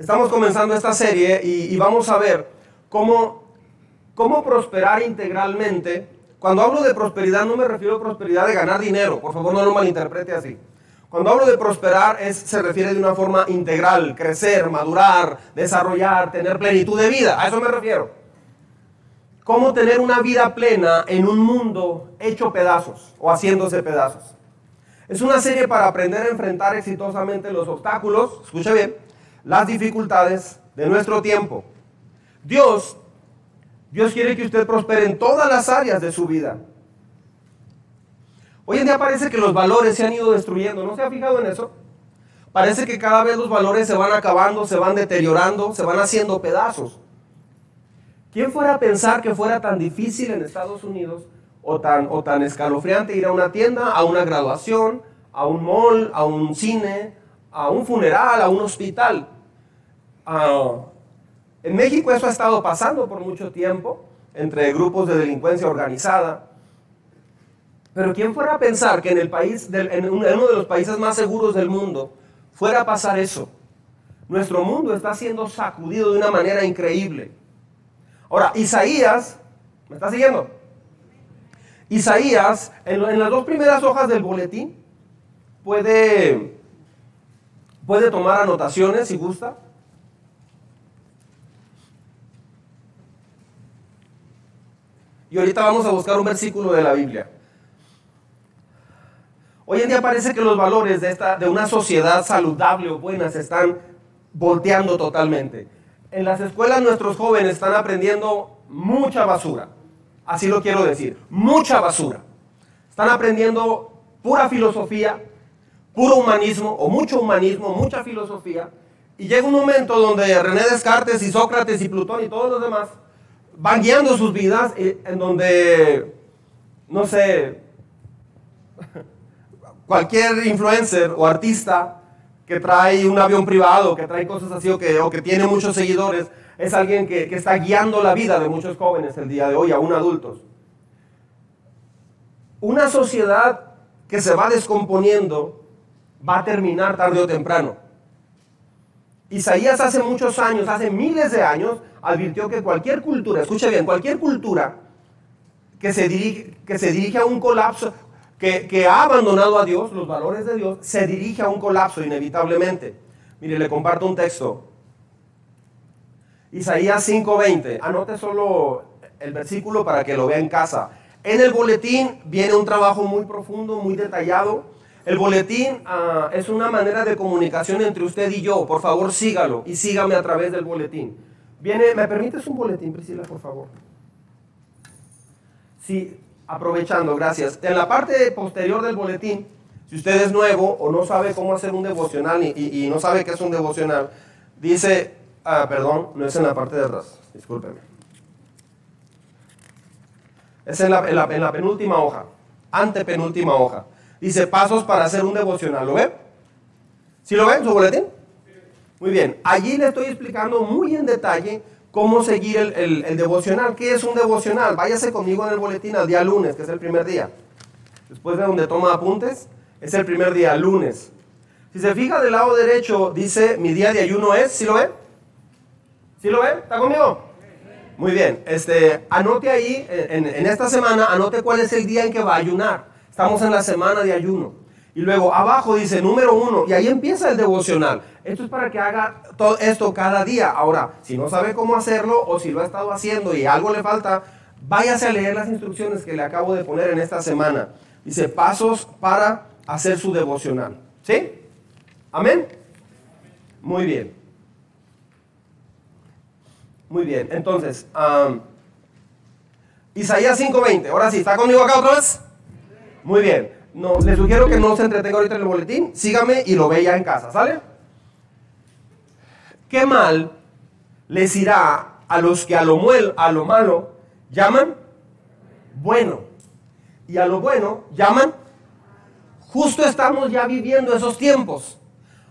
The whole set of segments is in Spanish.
Estamos comenzando esta serie y, vamos a ver cómo, cómo prosperar integralmente. Cuando hablo de prosperidad no me refiero a prosperidad de ganar dinero, por favor no lo malinterprete así. Cuando hablo de prosperar es, se refiere de una forma integral, crecer, madurar, desarrollar, tener plenitud de vida, a eso me refiero. Cómo tener una vida plena en un mundo hecho pedazos o haciéndose pedazos. Es una serie para aprender a enfrentar exitosamente los obstáculos, escuche bien, las dificultades de nuestro tiempo. Dios, Dios quiere que usted prospere en todas las áreas de su vida. Hoy en día parece que los valores se han ido destruyendo, ¿no se ha fijado en eso? Parece que cada vez los valores se van acabando, se van deteriorando, se van haciendo pedazos. ¿Quién fuera a pensar que fuera tan difícil en Estados Unidos o tan, o tan escalofriante ir a una tienda, a una graduación, a un mall, a un cine, a un funeral, a un hospital? Ah, en México eso ha estado pasando por mucho tiempo entre grupos de delincuencia organizada. Pero ¿quién fuera a pensar que en, el país, en uno de los países más seguros del mundo fuera a pasar eso? Nuestro mundo está siendo sacudido de una manera increíble. Ahora, Isaías, ¿me está siguiendo? Isaías, en, las dos primeras hojas del boletín, puede, puede tomar anotaciones si gusta. Y ahorita vamos a buscar un versículo de la Biblia. Hoy en día parece que los valores de, esta, de una sociedad saludable o buena se están volteando totalmente. En las escuelas nuestros jóvenes están aprendiendo mucha basura. Así lo quiero decir, mucha basura. Están aprendiendo pura filosofía, puro humanismo o mucho humanismo, mucha filosofía. Y llega un momento donde René Descartes y Sócrates y Plutón y todos los demás van guiando sus vidas eh, en donde, no sé, cualquier influencer o artista que trae un avión privado, que trae cosas así o que, o que tiene muchos seguidores, es alguien que, que está guiando la vida de muchos jóvenes el día de hoy, aún adultos. Una sociedad que se va descomponiendo va a terminar tarde o temprano. Isaías hace muchos años, hace miles de años, advirtió que cualquier cultura, escuche bien, cualquier cultura que se dirige, que a un colapso, que, ha abandonado a Dios, los valores de Dios, se dirige a un colapso inevitablemente. Mire, le comparto un texto. Isaías 5:20. Anote solo el versículo para que lo vea en casa. En el boletín viene un trabajo muy profundo, muy detallado. El boletín ah, es una manera de comunicación entre usted y yo. Por favor, sígalo y sígame a través del boletín. Viene, ¿me permites un boletín, Priscila, por favor? Sí, aprovechando, gracias. En la parte posterior del boletín, si usted es nuevo o no sabe cómo hacer un devocional y, no sabe qué es un devocional, dice, ah, perdón, no es en la parte de atrás, discúlpeme. Es en la, en la penúltima hoja, antepenúltima hoja. Dice pasos para hacer un devocional. ¿Lo ve? ¿Sí lo ve en su boletín? Muy bien. Allí le estoy explicando muy en detalle cómo seguir el, devocional. ¿Qué es un devocional? Váyase conmigo en el boletín al día lunes, que es el primer día. Después de donde toma apuntes, es el primer día, lunes. Si se fija del lado derecho, dice, mi día de ayuno es, ¿sí lo ve? ¿Sí lo ve? ¿Está conmigo? Muy bien, este, anote ahí, en, en esta semana, anote cuál es el día en que va a ayunar. Estamos en la semana de ayuno. Y luego abajo dice número uno, y ahí empieza el devocional. Esto es para que haga todo esto cada día. Ahora, si no sabe cómo hacerlo o si lo ha estado haciendo y algo le falta, váyase a leer las instrucciones que le acabo de poner en esta semana. Dice pasos para hacer su devocional. ¿Sí? ¿Amén? Muy bien. Muy bien. Entonces, Isaías 5:20. Ahora sí, ¿está conmigo acá otra vez? Muy bien. No, le sugiero que no se entretenga ahorita en el boletín, sígame y lo ve ya en casa, ¿sale? ¿Qué mal les irá a los que a lo, a lo malo llaman bueno y a lo bueno llaman justo estamos ya viviendo esos tiempos.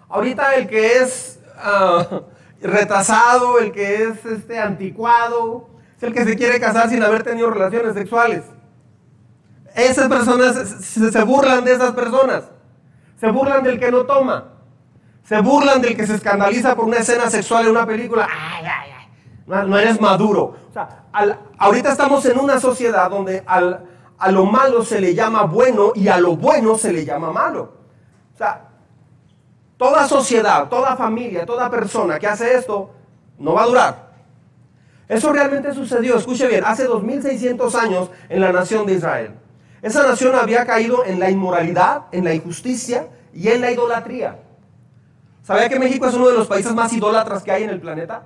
Ahorita el que es ah, retrasado, el que es este, anticuado, es el que se quiere casar sin haber tenido relaciones sexuales. Esas personas se burlan de esas personas. Se burlan del que no toma. Se burlan del que se escandaliza por una escena sexual en una película. Ay, ay, ay. No, eres maduro. O sea, ahorita estamos en una sociedad donde a lo malo se le llama bueno y a lo bueno se le llama malo. O sea, toda sociedad, toda familia, toda persona que hace esto no va a durar. Eso realmente sucedió, escuche bien, hace 2600 años en la nación de Israel. Esa nación había caído en la inmoralidad, en la injusticia y en la idolatría. ¿Sabía que México es uno de los países más idólatras que hay en el planeta?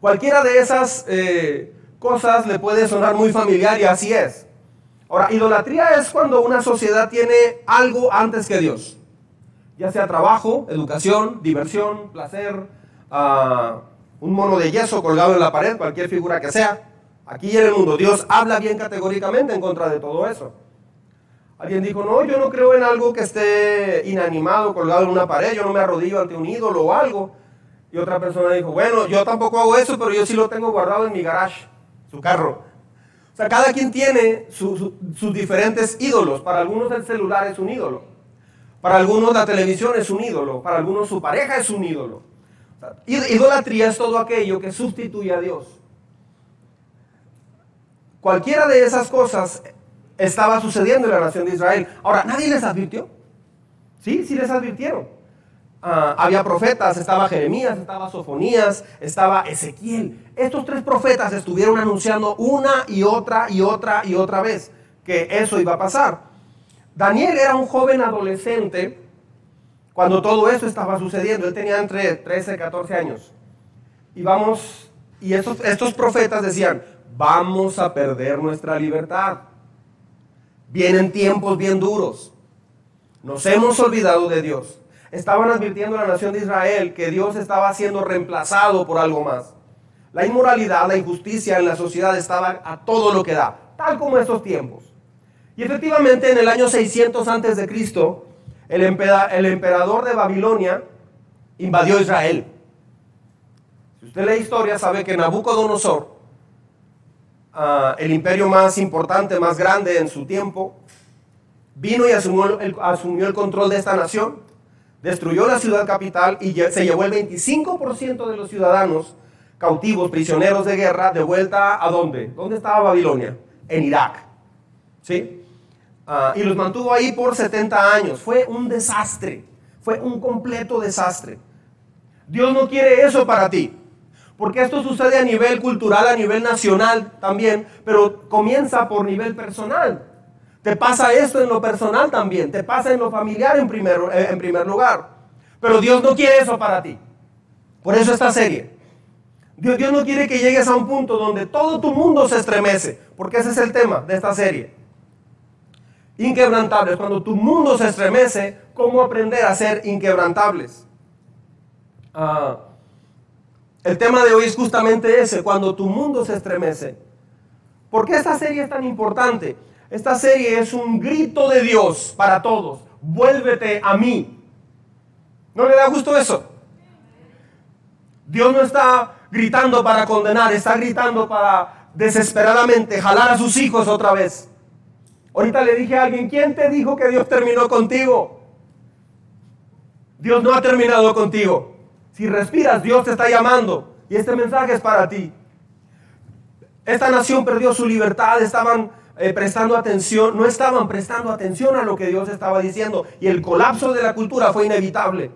Cualquiera de esas eh, cosas le puede sonar muy familiar y así es. Ahora, idolatría es cuando una sociedad tiene algo antes que Dios. Ya sea trabajo, educación, diversión, placer, ah, un mono de yeso colgado en la pared, cualquier figura que sea. Aquí en el mundo, Dios habla bien categóricamente en contra de todo eso. Alguien dijo, no, yo no creo en algo que esté inanimado, colgado en una pared, yo no me arrodillo ante un ídolo o algo. Y otra persona dijo, bueno, yo tampoco hago eso, pero yo sí lo tengo guardado en mi garage, su carro. O sea, cada quien tiene su- su- sus diferentes ídolos. Para algunos el celular es un ídolo. Para algunos la televisión es un ídolo. Para algunos su pareja es un ídolo. Idolatría es todo aquello que sustituye a Dios. Cualquiera de esas cosas estaba sucediendo en la nación de Israel. Ahora, ¿nadie les advirtió? Sí, sí les advirtieron. Ah, había profetas, estaba Jeremías, estaba Sofonías, estaba Ezequiel. Estos tres profetas estuvieron anunciando una y otra y otra y otra vez que eso iba a pasar. Daniel era un joven adolescente cuando todo eso estaba sucediendo. Él tenía entre 13 y 14 años. Y vamos, y estos, estos profetas decían, vamos a perder nuestra libertad. Vienen tiempos bien duros. Nos hemos olvidado de Dios. Estaban advirtiendo a la nación de Israel que Dios estaba siendo reemplazado por algo más. La inmoralidad, la injusticia en la sociedad estaba a todo lo que da, tal como estos tiempos. Y efectivamente en el año 600 antes de Cristo, el, empera- el emperador de Babilonia invadió Israel. Si usted lee historia, sabe que Nabucodonosor, ah, el imperio más importante, más grande en su tiempo, vino y asumió el, control de esta nación, destruyó la ciudad capital y se llevó el 25% de los ciudadanos cautivos, prisioneros de guerra, de vuelta a dónde? ¿Dónde estaba Babilonia? En Irak. ¿Sí? Ah, y los mantuvo ahí por 70 años. Fue un desastre. Fue un completo desastre. Dios no quiere eso para ti. Porque esto sucede a nivel cultural, a nivel nacional también, pero comienza por nivel personal. Te pasa esto en lo personal también, te pasa en lo familiar en primer, eh, en primer lugar. Pero Dios no quiere eso para ti. Por eso esta serie. Dios, Dios no quiere que llegues a un punto donde todo tu mundo se estremece, porque ese es el tema de esta serie. Inquebrantables, cuando tu mundo se estremece, ¿cómo aprender a ser inquebrantables? Ah, el tema de hoy es justamente ese, cuando tu mundo se estremece. ¿Por qué esta serie es tan importante? Esta serie es un grito de Dios para todos. Vuélvete a mí. ¿No le da gusto eso? Dios no está gritando para condenar, está gritando para desesperadamente jalar a sus hijos otra vez. Ahorita le dije a alguien, ¿quién te dijo que Dios terminó contigo? Dios no ha terminado contigo. Si respiras, Dios te está llamando. Y este mensaje es para ti. Esta nación perdió su libertad, estaban eh, prestando atención, no estaban prestando atención a lo que Dios estaba diciendo. Y el colapso de la cultura fue inevitable.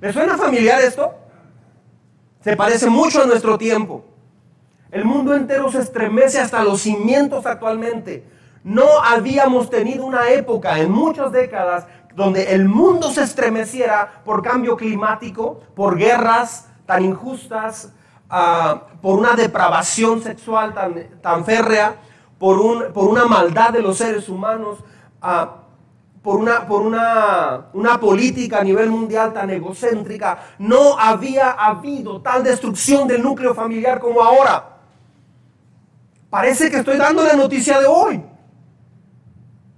¿Le suena familiar esto? Se parece mucho a nuestro tiempo. El mundo entero se estremece hasta los cimientos actualmente. No habíamos tenido una época en muchas décadas donde el mundo se estremeciera por cambio climático, por guerras tan injustas, ah, por una depravación sexual tan, tan férrea, por, un- por una maldad de los seres humanos, ah, por, una, por una, una política a nivel mundial tan egocéntrica. No había habido tal destrucción del núcleo familiar como ahora. Parece que estoy dando la noticia de hoy.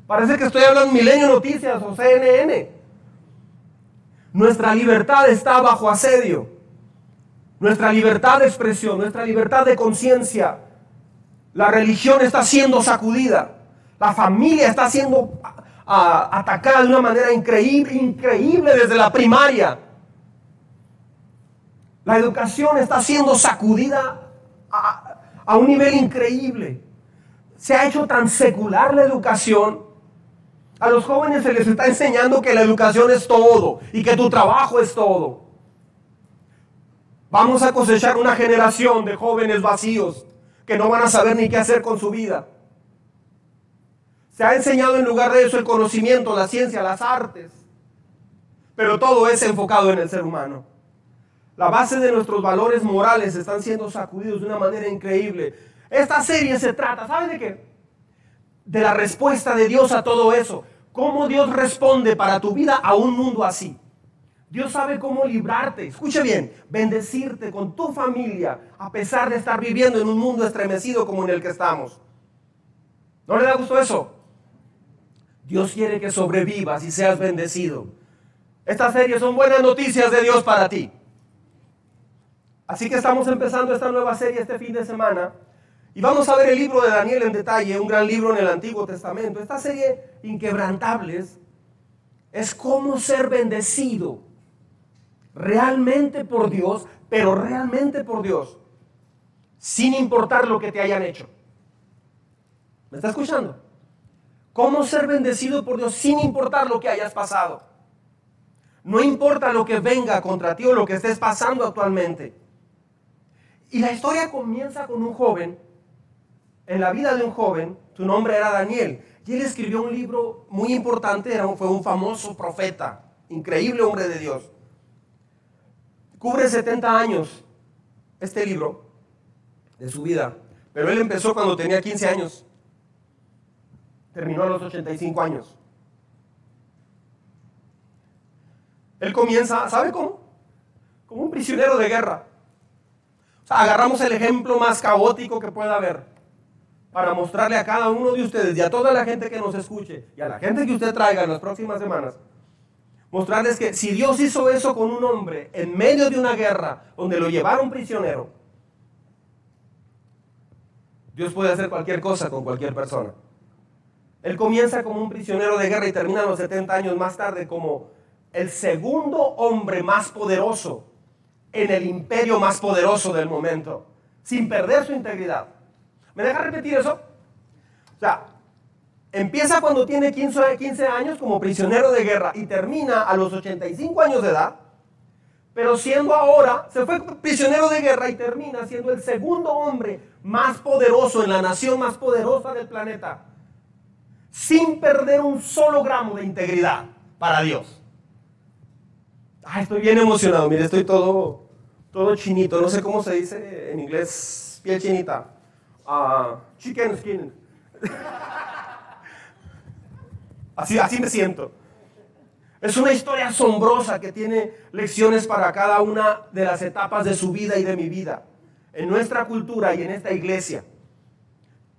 Parece que estoy hablando Milenio Noticias o CNN. Nuestra libertad está bajo asedio. Nuestra libertad de expresión, nuestra libertad de conciencia. La religión está siendo sacudida. La familia está siendo atacada de una manera increíble, increíble desde la primaria. La educación está siendo sacudida a un nivel increíble. Se ha hecho tan secular la educación. A los jóvenes se les está enseñando que la educación es todo y que tu trabajo es todo. Vamos a cosechar una generación de jóvenes vacíos que no van a saber ni qué hacer con su vida. Se ha enseñado en lugar de eso el conocimiento, la ciencia, las artes. Pero todo es enfocado en el ser humano. La base de nuestros valores morales están siendo sacudidos de una manera increíble. Esta serie se trata, ¿saben de qué? De la respuesta de Dios a todo eso. Cómo Dios responde para tu vida a un mundo así. Dios sabe cómo librarte, escuche bien, bendecirte con tu familia a pesar de estar viviendo en un mundo estremecido como en el que estamos. ¿No le da gusto eso? Dios quiere que sobrevivas y seas bendecido. Estas series son buenas noticias de Dios para ti. Así que estamos empezando esta nueva serie este fin de semana y vamos a ver el libro de Daniel en detalle, un gran libro en el Antiguo Testamento. Esta serie Inquebrantables es cómo ser bendecido realmente por Dios, pero realmente por Dios, sin importar lo que te hayan hecho. ¿Me está escuchando? ¿Cómo ser bendecido por Dios sin importar lo que hayas pasado? No importa lo que venga contra ti o lo que estés pasando actualmente. Y la historia comienza con un joven, en la vida de un joven, su nombre era Daniel, y él escribió un libro muy importante, era, fue un famoso profeta, increíble hombre de Dios. Cubre 70 años este libro de su vida, pero él empezó cuando tenía 15 años, terminó a los 85 años. Él comienza, ¿sabe cómo? Como un prisionero de guerra. O sea, agarramos el ejemplo más caótico que pueda haber para mostrarle a cada uno de ustedes y a toda la gente que nos escuche y a la gente que usted traiga en las próximas semanas mostrarles que si Dios hizo eso con un hombre en medio de una guerra donde lo llevaron prisionero, Dios puede hacer cualquier cosa con cualquier persona. Él comienza como un prisionero de guerra y termina los 70 años más tarde como el segundo hombre más poderoso en el imperio más poderoso del momento, sin perder su integridad. ¿Me deja repetir eso? O sea, Empieza cuando tiene 15, 15 años como prisionero de guerra y termina a los 85 años de edad. Pero siendo ahora, se fue prisionero de guerra y termina siendo el segundo hombre más poderoso en la nación más poderosa del planeta. Sin perder un solo gramo de integridad para Dios. Ay, estoy bien emocionado. Mire, estoy todo, todo chinito. No sé cómo se dice en inglés, piel chinita. Uh, chicken skin. Así, así me siento. Es una historia asombrosa que tiene lecciones para cada una de las etapas de su vida y de mi vida, en nuestra cultura y en esta iglesia.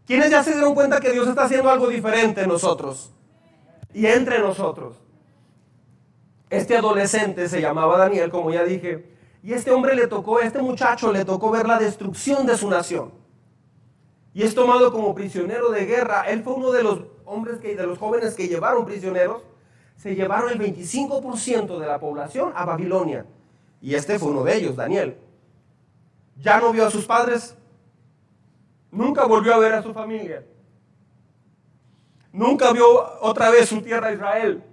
¿Quiénes ya se dieron cuenta que Dios está haciendo algo diferente en nosotros y entre nosotros? Este adolescente se llamaba Daniel, como ya dije, y este hombre le tocó, este muchacho le tocó ver la destrucción de su nación. Y es tomado como prisionero de guerra. Él fue uno de los hombres que, de los jóvenes que llevaron prisioneros, se llevaron el 25% de la población a Babilonia. Y este fue uno de ellos, Daniel. Ya no vio a sus padres, nunca volvió a ver a su familia. Nunca vio otra vez su tierra Israel.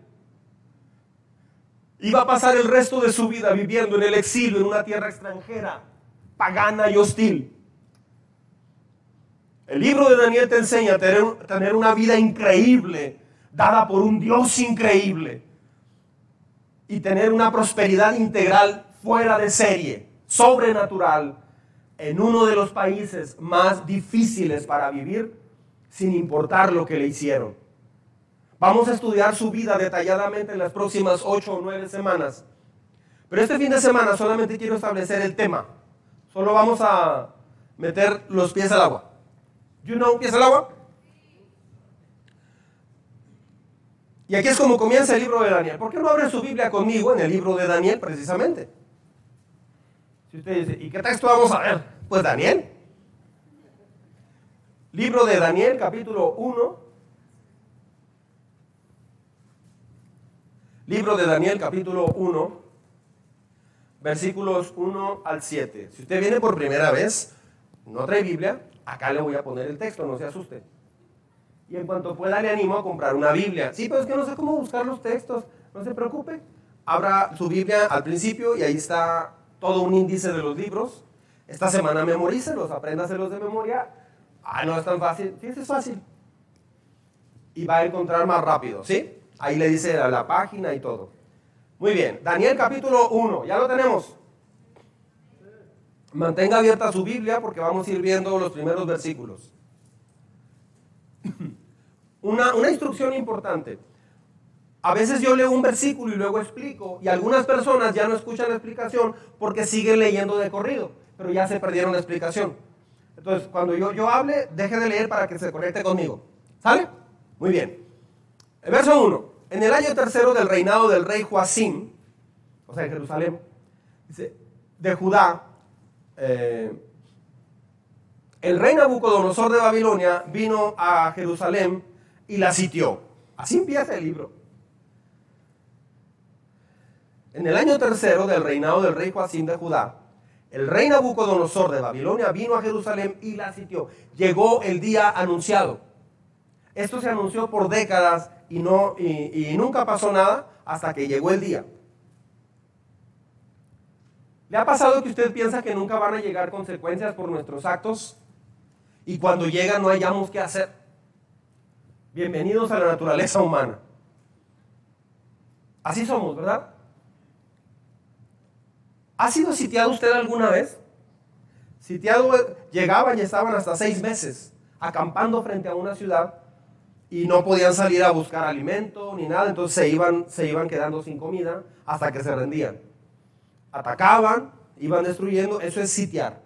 Iba a pasar el resto de su vida viviendo en el exilio en una tierra extranjera, pagana y hostil. El libro de Daniel te enseña a tener, una vida increíble, dada por un Dios increíble, y tener una prosperidad integral fuera de serie, sobrenatural, en uno de los países más difíciles para vivir, sin importar lo que le hicieron. Vamos a estudiar su vida detalladamente en las próximas ocho o nueve semanas. Pero este fin de semana solamente quiero establecer el tema. Solo vamos a meter los pies al agua. You know, empieza el agua. Y aquí es como comienza el libro de Daniel. ¿Por qué no abre su Biblia conmigo en el libro de Daniel precisamente? Si usted dice, ¿y qué texto vamos a ver? Pues Daniel. Libro de Daniel, capítulo 1. Libro de Daniel capítulo 1, versículos 1 al 7. Si usted viene por primera vez, no trae Biblia, acá le voy a poner el texto, no se asuste. Y en cuanto pueda le animo a comprar una Biblia. Sí, pero es que no sé cómo buscar los textos, no se preocupe. Abra su Biblia al principio y ahí está todo un índice de los libros. Esta semana memorícelos, apréndaselos de memoria. Ah, no es tan fácil. Sí, es fácil. Y va a encontrar más rápido, ¿sí? Ahí le dice la página y todo. Muy bien, Daniel capítulo 1, ¿ya lo tenemos? Mantenga abierta su Biblia porque vamos a ir viendo los primeros versículos. Una, una instrucción importante. A veces yo leo un versículo y luego explico y algunas personas ya no escuchan la explicación porque siguen leyendo de corrido, pero ya se perdieron la explicación. Entonces, cuando yo, yo hable, deje de leer para que se conecte conmigo. ¿Sale? Muy bien. El verso 1 en el año tercero del reinado del rey Joacim, o sea, en Jerusalén, dice, de Judá, eh, el rey Nabucodonosor de Babilonia vino a Jerusalén y la sitió. Así empieza el libro. En el año tercero del reinado del rey Joacim de Judá, el rey Nabucodonosor de Babilonia vino a Jerusalén y la sitió. Llegó el día anunciado. Esto se anunció por décadas y, no, y, nunca pasó nada hasta que llegó el día. ¿Le ha pasado que usted piensa que nunca van a llegar consecuencias por nuestros actos? Y cuando llegan no hayamos qué hacer. Bienvenidos a la naturaleza humana. Así somos, ¿verdad? ¿Ha sido sitiado usted alguna vez? Sitiado, llegaban y estaban hasta seis meses acampando frente a una ciudad y no podían salir a buscar alimento ni nada, entonces se iban, se iban quedando sin comida hasta que se rendían. Atacaban, iban destruyendo, eso es sitiar.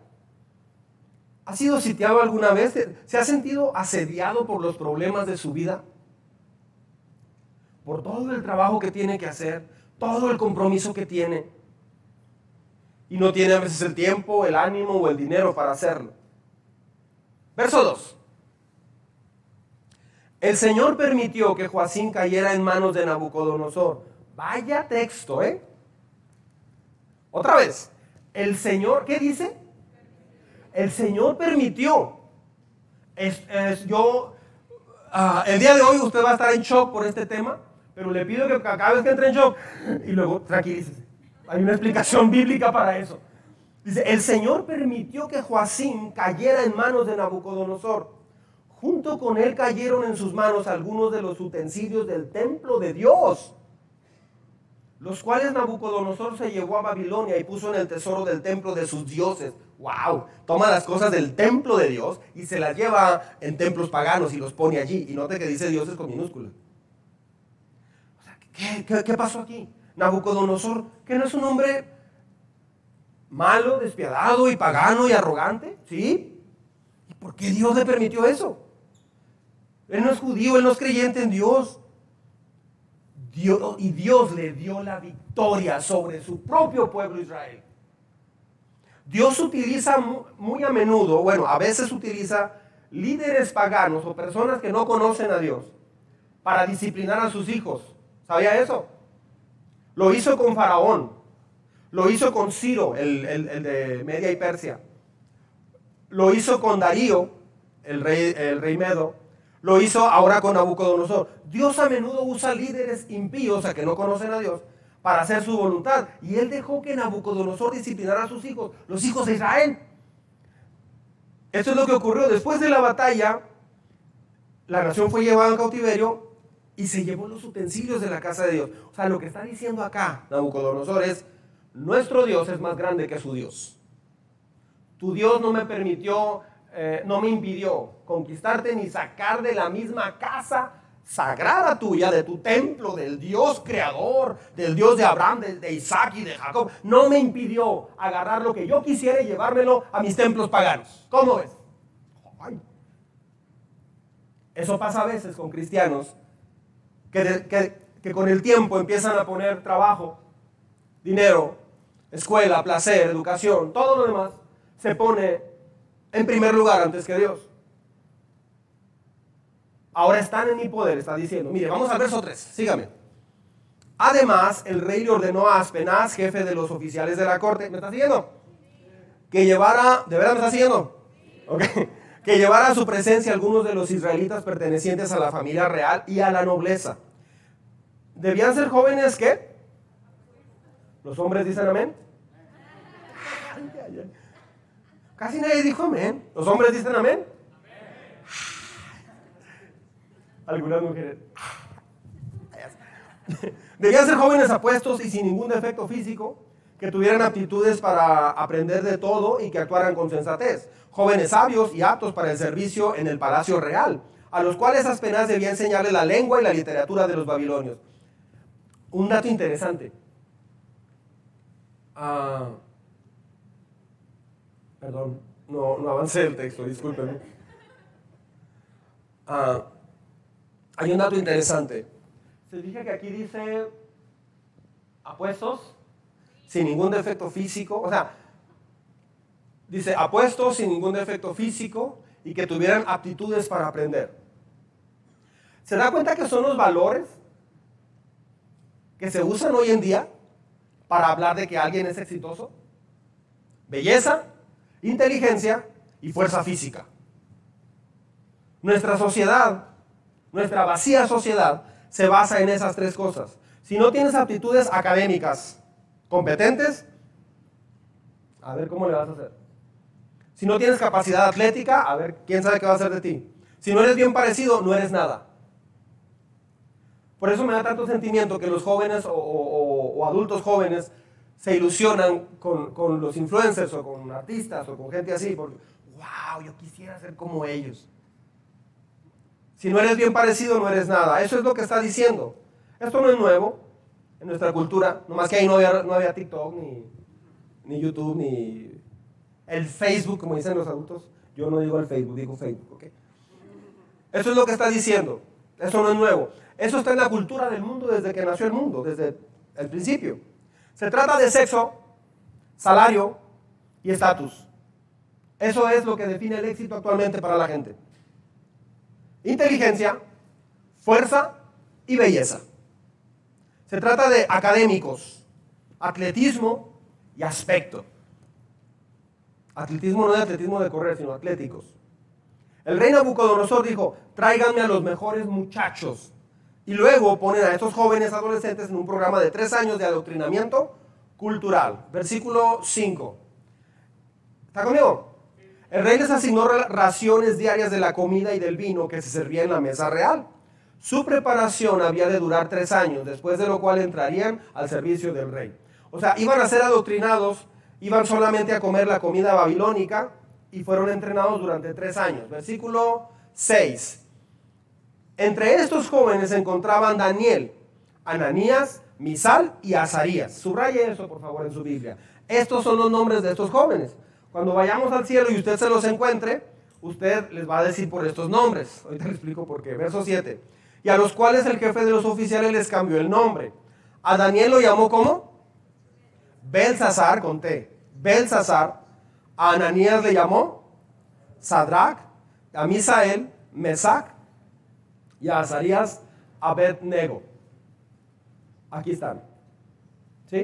¿Ha sido sitiado alguna vez? ¿Se ha sentido asediado por los problemas de su vida? Por todo el trabajo que tiene que hacer, todo el compromiso que tiene. Y no tiene a veces el tiempo, el ánimo o el dinero para hacerlo. Verso 2. El Señor permitió que Joacín cayera en manos de Nabucodonosor. Vaya texto, ¿eh? Otra vez. El Señor, ¿qué dice? El Señor permitió. Es, yo, ah, el día de hoy usted va a estar en shock por este tema, pero le pido que cada vez que entre en shock y luego tranquilícese. Hay una explicación bíblica para eso. Dice, el Señor permitió que Joacín cayera en manos de Nabucodonosor Junto con él cayeron en sus manos algunos de los utensilios del templo de Dios, los cuales Nabucodonosor se llevó a Babilonia y puso en el tesoro del templo de sus dioses. ¡Wow! Toma las cosas del templo de Dios y se las lleva en templos paganos y los pone allí. Y note que dice dioses con minúscula. ¿qué, qué pasó aquí? Nabucodonosor, que no es un hombre malo, despiadado y pagano y arrogante, ¿sí? ¿Y por qué Dios le permitió eso? Él no es judío, él no es creyente en Dios. Dios. Y Dios le dio la victoria sobre su propio pueblo Israel. Dios utiliza muy a menudo, bueno, a veces utiliza líderes paganos o personas que no conocen a Dios para disciplinar a sus hijos. ¿Sabía eso? Lo hizo con Faraón. Lo hizo con Ciro, el, el de Media y Persia. Lo hizo con Darío, el rey, el rey Medo lo hizo ahora con Nabucodonosor. Dios a menudo usa líderes impíos, a que no conocen a Dios, para hacer su voluntad. Y él dejó que Nabucodonosor disciplinara a sus hijos, los hijos de Israel. Eso es lo que ocurrió. Después de la batalla, la nación fue llevada en cautiverio y se llevó los utensilios de la casa de Dios. O sea, lo que está diciendo acá Nabucodonosor es, nuestro Dios es más grande que su Dios. Tu Dios no me permitió eh, no me impidió conquistarte ni sacar de la misma casa sagrada tuya, de tu templo, del Dios creador, del Dios de Abraham, de, Isaac y de Jacob. No me impidió agarrar lo que yo quisiera y llevármelo a mis templos paganos. ¿Cómo ves? Eso pasa a veces con cristianos que, que con el tiempo empiezan a poner trabajo, dinero, escuela, placer, educación, todo lo demás se pone en primer lugar antes que Dios. Ahora están en mi poder, está diciendo. Mire, vamos al verso 3, sígame. Además, el rey le ordenó a Aspenaz, jefe de los oficiales de la corte, ¿me está siguiendo? Que llevara, ¿de verdad me está siguiendo? Que llevara a su presencia algunos de los israelitas pertenecientes a la familia real y a la nobleza. ¿Debían ser jóvenes qué? ¿Los hombres dicen amén? Casi nadie dijo amén. ¿Los hombres dicen amén? Algunas mujeres. Debían ser jóvenes apuestos y sin ningún defecto físico, que tuvieran aptitudes para aprender de todo y que actuaran con sensatez. Jóvenes sabios y aptos para el servicio en el palacio real, a los cuales Aspenaz debía enseñarle la lengua y la literatura de los babilonios. Un dato interesante. Ah, perdón, no, no avancé el texto, discúlpenme. Ah, hay un dato interesante. Se dije que aquí dice apuestos sin ningún defecto físico. O sea, dice apuestos sin ningún defecto físico y que tuvieran aptitudes para aprender. ¿Se da cuenta que son los valores que se usan hoy en día para hablar de que alguien es exitoso? Belleza, inteligencia y fuerza física. Nuestra sociedad, nuestra vacía sociedad, se basa en esas tres cosas. Si no tienes aptitudes académicas competentes, a ver cómo le vas a hacer. Si no tienes capacidad atlética, a ver quién sabe qué va a hacer de ti. Si no eres bien parecido, no eres nada. Por eso me da tanto sentimiento que los jóvenes o, adultos jóvenes se ilusionan con, con, los influencers o con artistas o con gente así, porque, wow, yo quisiera ser como ellos. Si no eres bien parecido, no eres nada. Eso es lo que está diciendo. Esto no es nuevo en nuestra cultura, nomás que ahí no había, no había TikTok, ni, ni YouTube, ni el Facebook, como dicen los adultos. Yo no digo el Facebook, digo Facebook, ¿ok? Eso es lo que está diciendo. Eso no es nuevo. Eso está en la cultura del mundo desde que nació el mundo, desde el principio. Se trata de sexo, salario y estatus. Eso es lo que define el éxito actualmente para la gente inteligencia, fuerza y belleza. Se trata de académicos, atletismo y aspecto. Atletismo no de atletismo de correr, sino atléticos. El rey Nabucodonosor dijo, tráiganme a los mejores muchachos. Y luego ponen a estos jóvenes adolescentes en un programa de tres años de adoctrinamiento cultural. Versículo 5. ¿Está conmigo? El rey les asignó raciones diarias de la comida y del vino que se servía en la mesa real. Su preparación había de durar tres años, después de lo cual entrarían al servicio del rey. O sea, iban a ser adoctrinados, iban solamente a comer la comida babilónica y fueron entrenados durante tres años. Versículo 6. Entre estos jóvenes se encontraban Daniel, Ananías, Misal y Azarías. Subraye eso, por favor, en su Biblia. Estos son los nombres de estos jóvenes. Cuando vayamos al cielo y usted se los encuentre, usted les va a decir por estos nombres. Ahorita le explico por qué. Verso 7. Y a los cuales el jefe de los oficiales les cambió el nombre. A Daniel lo llamó como Belsasar con T. Belsasar. A Ananías le llamó Sadrach. A Misael, Mesac. Y a Azarías, Abednego. Aquí están. ¿Sí?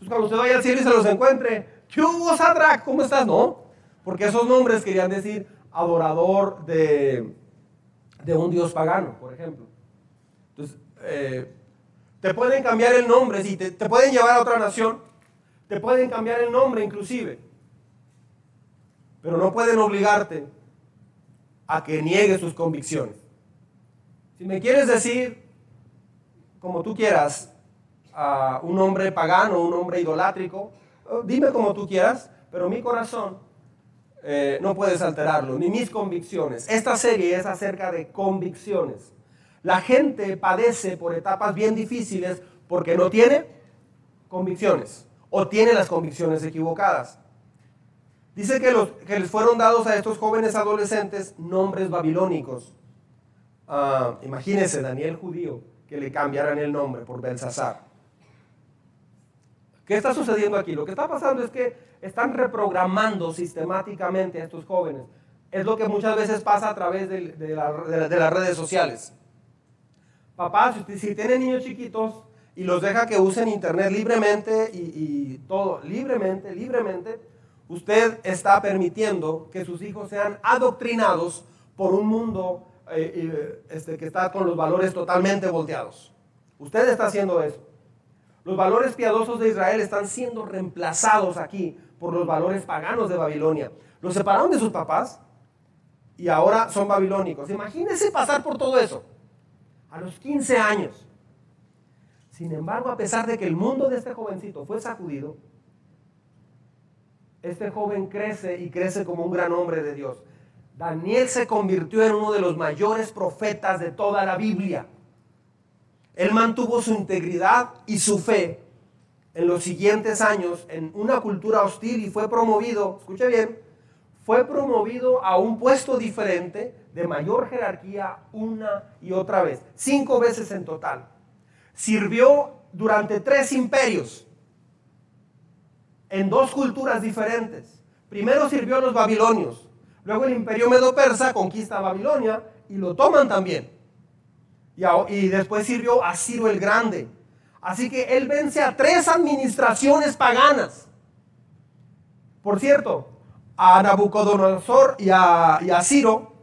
Entonces cuando usted vaya al cielo y se los encuentre, ¿Qué hubo? ¿Cómo estás? No, porque esos nombres querían decir adorador de, un dios pagano, por ejemplo. Entonces, eh, te pueden cambiar el nombre, si te, te pueden llevar a otra nación, te pueden cambiar el nombre inclusive, pero no pueden obligarte a que niegues sus convicciones. Si me quieres decir, como tú quieras, a un hombre pagano, un hombre idolátrico, Oh, dime como tú quieras, pero mi corazón eh, no puedes alterarlo, ni mis convicciones. Esta serie es acerca de convicciones. La gente padece por etapas bien difíciles porque no tiene convicciones o tiene las convicciones equivocadas. Dice que, los, que les fueron dados a estos jóvenes adolescentes nombres babilónicos. Ah, imagínense, Daniel judío, que le cambiaran el nombre por Belsasar. ¿Qué está sucediendo aquí? Lo que está pasando es que están reprogramando sistemáticamente a estos jóvenes. Es lo que muchas veces pasa a través de, las redes sociales. Papás, si, si tienen niños chiquitos y los deja que usen internet libremente y, y todo, libremente, libremente, usted está permitiendo que sus hijos sean adoctrinados por un mundo eh, eh, este, que está con los valores totalmente volteados. Usted está haciendo eso. Los valores piadosos de Israel están siendo reemplazados aquí por los valores paganos de Babilonia. Los separaron de sus papás y ahora son babilónicos. Imagínense pasar por todo eso a los 15 años. Sin embargo, a pesar de que el mundo de este jovencito fue sacudido, este joven crece y crece como un gran hombre de Dios. Daniel se convirtió en uno de los mayores profetas de toda la Biblia. Él mantuvo su integridad y su fe en los siguientes años en una cultura hostil y fue promovido, escuche bien, fue promovido a un puesto diferente de mayor jerarquía una y otra vez, cinco veces en total. Sirvió durante tres imperios en dos culturas diferentes. Primero sirvió a los babilonios, luego el imperio medo-persa conquista Babilonia y lo toman también. Y, después sirvió a Ciro el Grande. Así que él vence a tres administraciones paganas. Por cierto, a Nabucodonosor y a, y Ciro,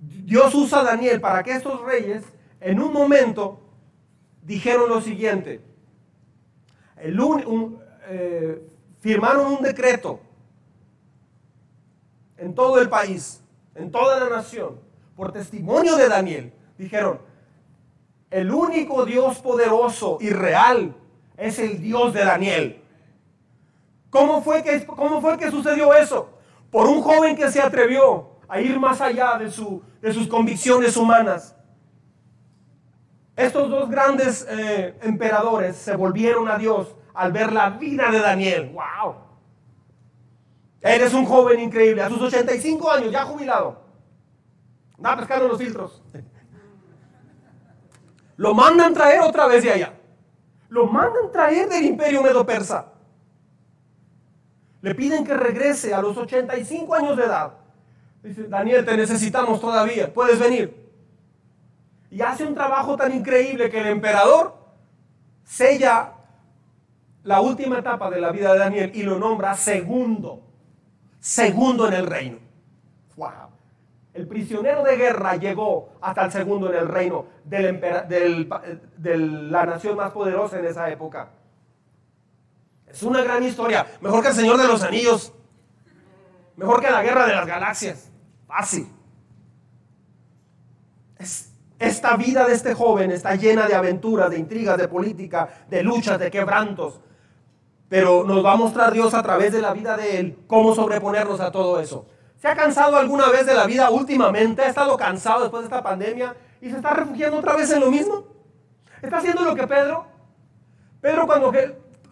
Dios usa a Daniel para que estos reyes en un momento dijeron lo siguiente. El, un, eh, firmaron un decreto en todo el país, en toda la nación, por testimonio de Daniel. Dijeron, el único Dios poderoso y real es el Dios de Daniel. ¿Cómo fue que, cómo fue que sucedió eso? Por un joven que se atrevió a ir más allá de, su, de sus convicciones humanas. Estos dos grandes eh, emperadores se volvieron a Dios al ver la vida de Daniel. ¡Wow! Eres un joven increíble, a sus 85 años, ya jubilado. Anda pescando los filtros. Lo mandan traer otra vez de allá. Lo mandan traer del imperio medo-persa. Le piden que regrese a los 85 años de edad. Dice, Daniel, te necesitamos todavía, puedes venir. Y hace un trabajo tan increíble que el emperador sella la última etapa de la vida de Daniel y lo nombra segundo, segundo en el reino. Wow. El prisionero de guerra llegó hasta el segundo en el reino del, de la nación más poderosa en esa época. Es una gran historia, mejor que el Señor de los Anillos, mejor que la guerra de las galaxias. Fácil. esta vida de este joven está llena de aventuras, de intrigas, de política, de luchas, de quebrantos, pero nos va a mostrar Dios a través de la vida de Él cómo sobreponernos a todo eso. ¿Se ha cansado alguna vez de la vida últimamente? ¿Ha estado cansado después de esta pandemia y se está refugiando otra vez en lo mismo? ¿Está haciendo lo que Pedro? Pedro cuando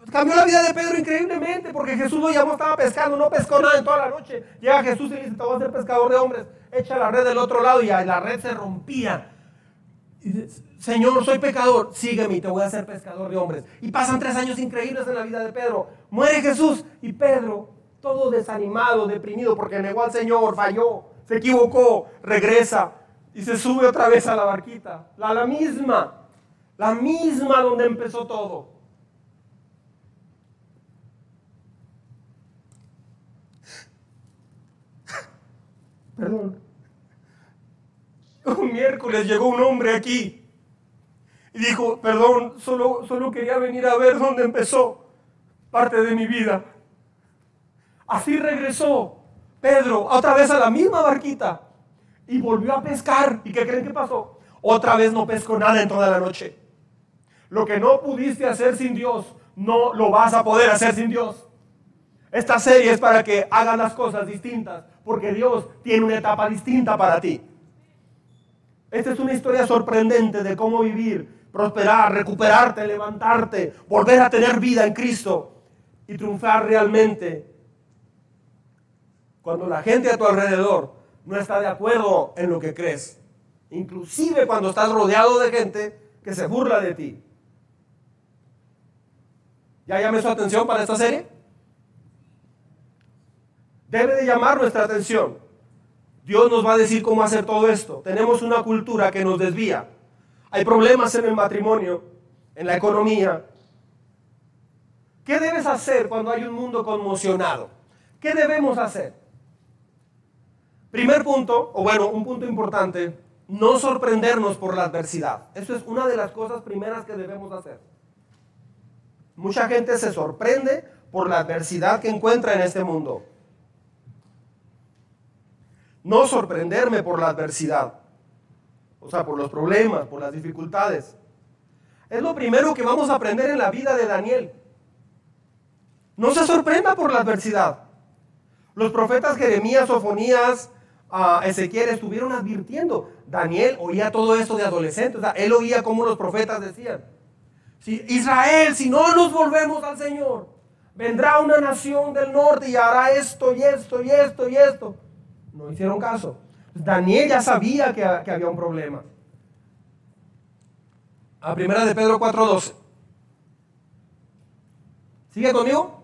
cambió la vida de Pedro increíblemente porque Jesús lo llamó, estaba pescando, no pescó nada en toda la noche. Llega Jesús y le dice, te voy a ser pescador de hombres. Echa la red del otro lado y la red se rompía. Señor, soy pecador, sígueme y te voy a hacer pescador de hombres. Y pasan tres años increíbles en la vida de Pedro. Muere Jesús y Pedro, todo desanimado, deprimido, porque negó al Señor, falló, se equivocó, regresa y se sube otra vez a la barquita. La, la misma, la misma donde empezó todo. Perdón un miércoles llegó un hombre aquí y dijo, perdón, solo, solo quería venir a ver dónde empezó parte de mi vida. Así regresó Pedro otra vez a la misma barquita y volvió a pescar. ¿Y qué creen que pasó? Otra vez no pescó nada en toda la noche. Lo que no pudiste hacer sin Dios, no lo vas a poder hacer sin Dios. Esta serie es para que hagan las cosas distintas, porque Dios tiene una etapa distinta para ti. Esta es una historia sorprendente de cómo vivir, prosperar, recuperarte, levantarte, volver a tener vida en Cristo y triunfar realmente. Cuando la gente a tu alrededor no está de acuerdo en lo que crees, inclusive cuando estás rodeado de gente que se burla de ti. ¿Ya llamé su atención para esta serie? Debe de llamar nuestra atención. Dios nos va a decir cómo hacer todo esto. Tenemos una cultura que nos desvía. Hay problemas en el matrimonio, en la economía. ¿Qué debes hacer cuando hay un mundo conmocionado? ¿Qué debemos hacer? Primer punto, o bueno, un punto importante, no sorprendernos por la adversidad. Eso es una de las cosas primeras que debemos hacer. Mucha gente se sorprende por la adversidad que encuentra en este mundo. No sorprenderme por la adversidad, o sea, por los problemas, por las dificultades. Es lo primero que vamos a aprender en la vida de Daniel. No se sorprenda por la adversidad. Los profetas Jeremías, Sofonías, uh, Ezequiel estuvieron advirtiendo. Daniel oía todo esto de adolescente. O sea, él oía como los profetas decían. Si, Israel, si no nos volvemos al Señor, vendrá una nación del norte y hará esto y esto y esto y esto. No hicieron caso. Daniel ya sabía que, que había un problema. A primera de Pedro 4.12. ¿Sigue conmigo?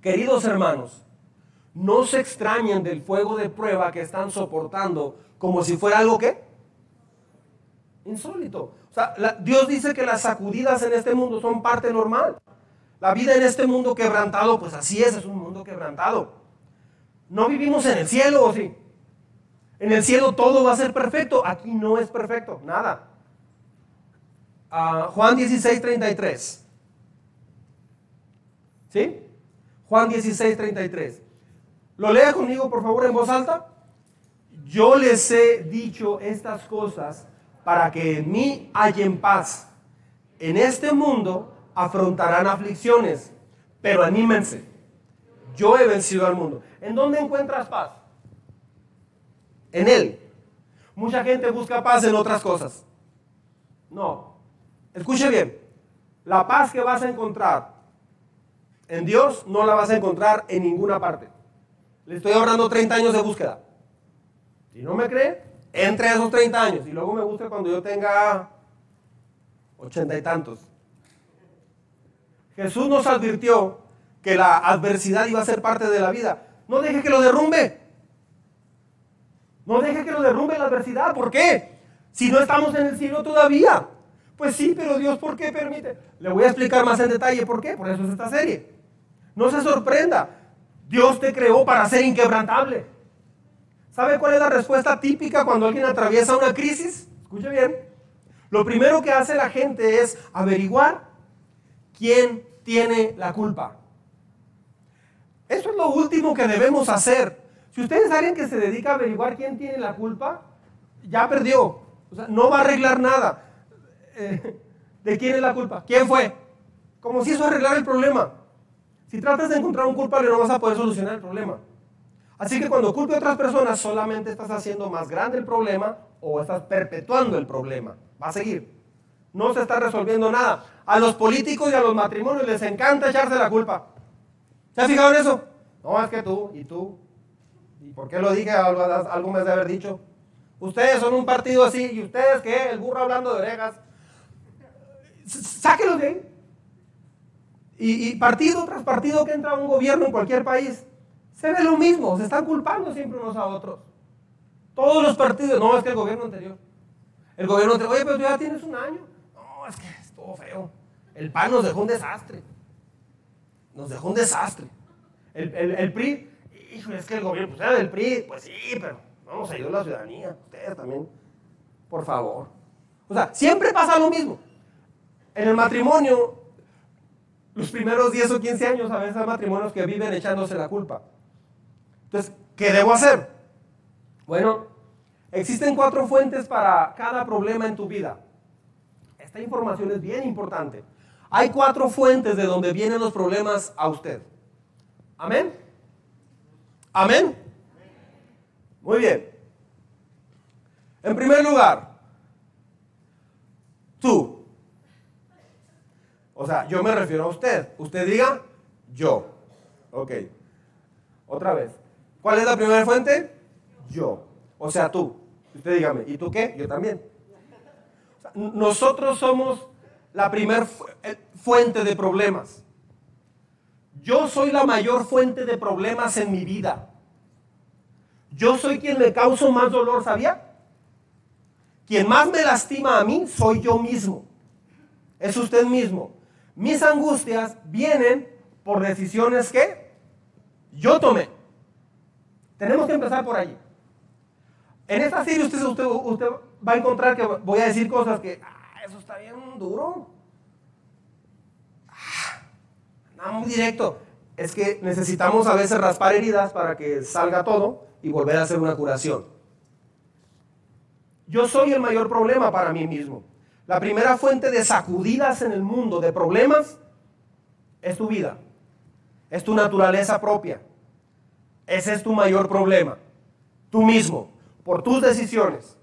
Queridos hermanos, no se extrañen del fuego de prueba que están soportando como si fuera algo que insólito. Dios dice que las sacudidas en este mundo son parte normal. La vida en este mundo quebrantado, pues así es, es un mundo quebrantado. No vivimos en el cielo, ¿o sí? En el cielo todo va a ser perfecto. Aquí no es perfecto, nada. Uh, Juan 16, 33. ¿Sí? Juan 16, 33. Lo lea conmigo, por favor, en voz alta. Yo les he dicho estas cosas para que en mí hallen paz. En este mundo afrontarán aflicciones, pero anímense. Yo he vencido al mundo. ¿En dónde encuentras paz? En Él. Mucha gente busca paz en otras cosas. No. Escuche bien. La paz que vas a encontrar en Dios no la vas a encontrar en ninguna parte. Le estoy ahorrando 30 años de búsqueda. Si no me cree, entre esos 30 años y luego me busque cuando yo tenga ochenta y tantos. Jesús nos advirtió que la adversidad iba a ser parte de la vida. No deje que lo derrumbe. No deje que lo derrumbe la adversidad. ¿Por qué? Si no estamos en el cielo todavía. Pues sí, pero Dios, ¿por qué permite? Le voy a explicar más en detalle por qué. Por eso es esta serie. No se sorprenda. Dios te creó para ser inquebrantable. ¿Sabe cuál es la respuesta típica cuando alguien atraviesa una crisis? Escuche bien. Lo primero que hace la gente es averiguar quién tiene la culpa. Eso es lo último que debemos hacer. Si usted es alguien que se dedica a averiguar quién tiene la culpa, ya perdió. O sea, no va a arreglar nada. Eh, ¿De quién es la culpa? ¿Quién fue? Como si eso arreglara el problema. Si tratas de encontrar un culpable no vas a poder solucionar el problema. Así que cuando culpe a otras personas solamente estás haciendo más grande el problema o estás perpetuando el problema. Va a seguir. No se está resolviendo nada. A los políticos y a los matrimonios les encanta echarse la culpa. ¿Se ha fijado en eso? No, es que tú y tú. ¿Y por qué lo dije? Algo, algo de haber dicho. Ustedes son un partido así y ustedes qué? El burro hablando de orejas. Sáquenlo de ahí. Y, partido tras partido que entra un gobierno en cualquier país, se ve lo mismo, se están culpando siempre unos a otros. Todos los partidos, no, es que el gobierno anterior. El gobierno anterior, oye, pero tú ya tienes un año. No, es que es todo feo. El PAN nos dejó un desastre. Nos dejó un desastre. El, PRI, hijo, es que el gobierno, pues era del PRI, pues sí, pero vamos a ayudar a la ciudadanía. Ustedes también, por favor. O sea, siempre pasa lo mismo. En el matrimonio, los primeros 10 o 15 años a veces hay matrimonios que viven echándose la culpa. Entonces, ¿qué debo hacer? Bueno, existen cuatro fuentes para cada problema en tu vida. Esta información es bien importante. Hay cuatro fuentes de donde vienen los problemas a usted. Amén. Amén. Muy bien. En primer lugar, tú. O sea, yo me refiero a usted. Usted diga yo. Ok. Otra vez. ¿Cuál es la primera fuente? Yo. O sea, tú. Usted dígame. ¿Y tú qué? Yo también. Nosotros somos la primera fuente de problemas. Yo soy la mayor fuente de problemas en mi vida. Yo soy quien le causo más dolor, ¿sabía? Quien más me lastima a mí soy yo mismo. Es usted mismo. Mis angustias vienen por decisiones que yo tomé. Tenemos que empezar por allí. En esta serie usted, usted, va a encontrar que voy a decir cosas que, ah, eso está bien duro. Ah, muy directo. Es que necesitamos a veces raspar heridas para que salga todo y volver a hacer una curación. Yo soy el mayor problema para mí mismo. La primera fuente de sacudidas en el mundo, de problemas, es tu vida. Es tu naturaleza propia. Ese es tu mayor problema. Tú mismo, por tus decisiones,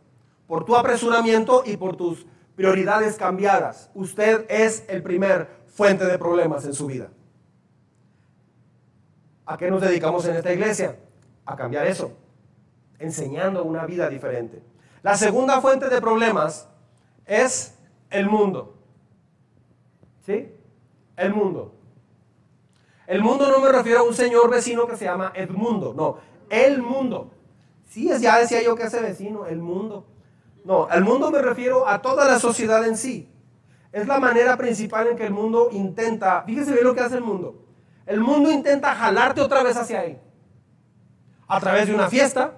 por tu apresuramiento y por tus prioridades cambiadas. Usted es el primer fuente de problemas en su vida. ¿A qué nos dedicamos en esta iglesia? A cambiar eso, enseñando una vida diferente. La segunda fuente de problemas es el mundo. ¿Sí? El mundo. El mundo no me refiero a un señor vecino que se llama Edmundo, no, el mundo. Sí, ya decía yo que ese vecino, el mundo. No, al mundo me refiero a toda la sociedad en sí. Es la manera principal en que el mundo intenta, fíjese bien lo que hace el mundo. El mundo intenta jalarte otra vez hacia ahí. A través de una fiesta,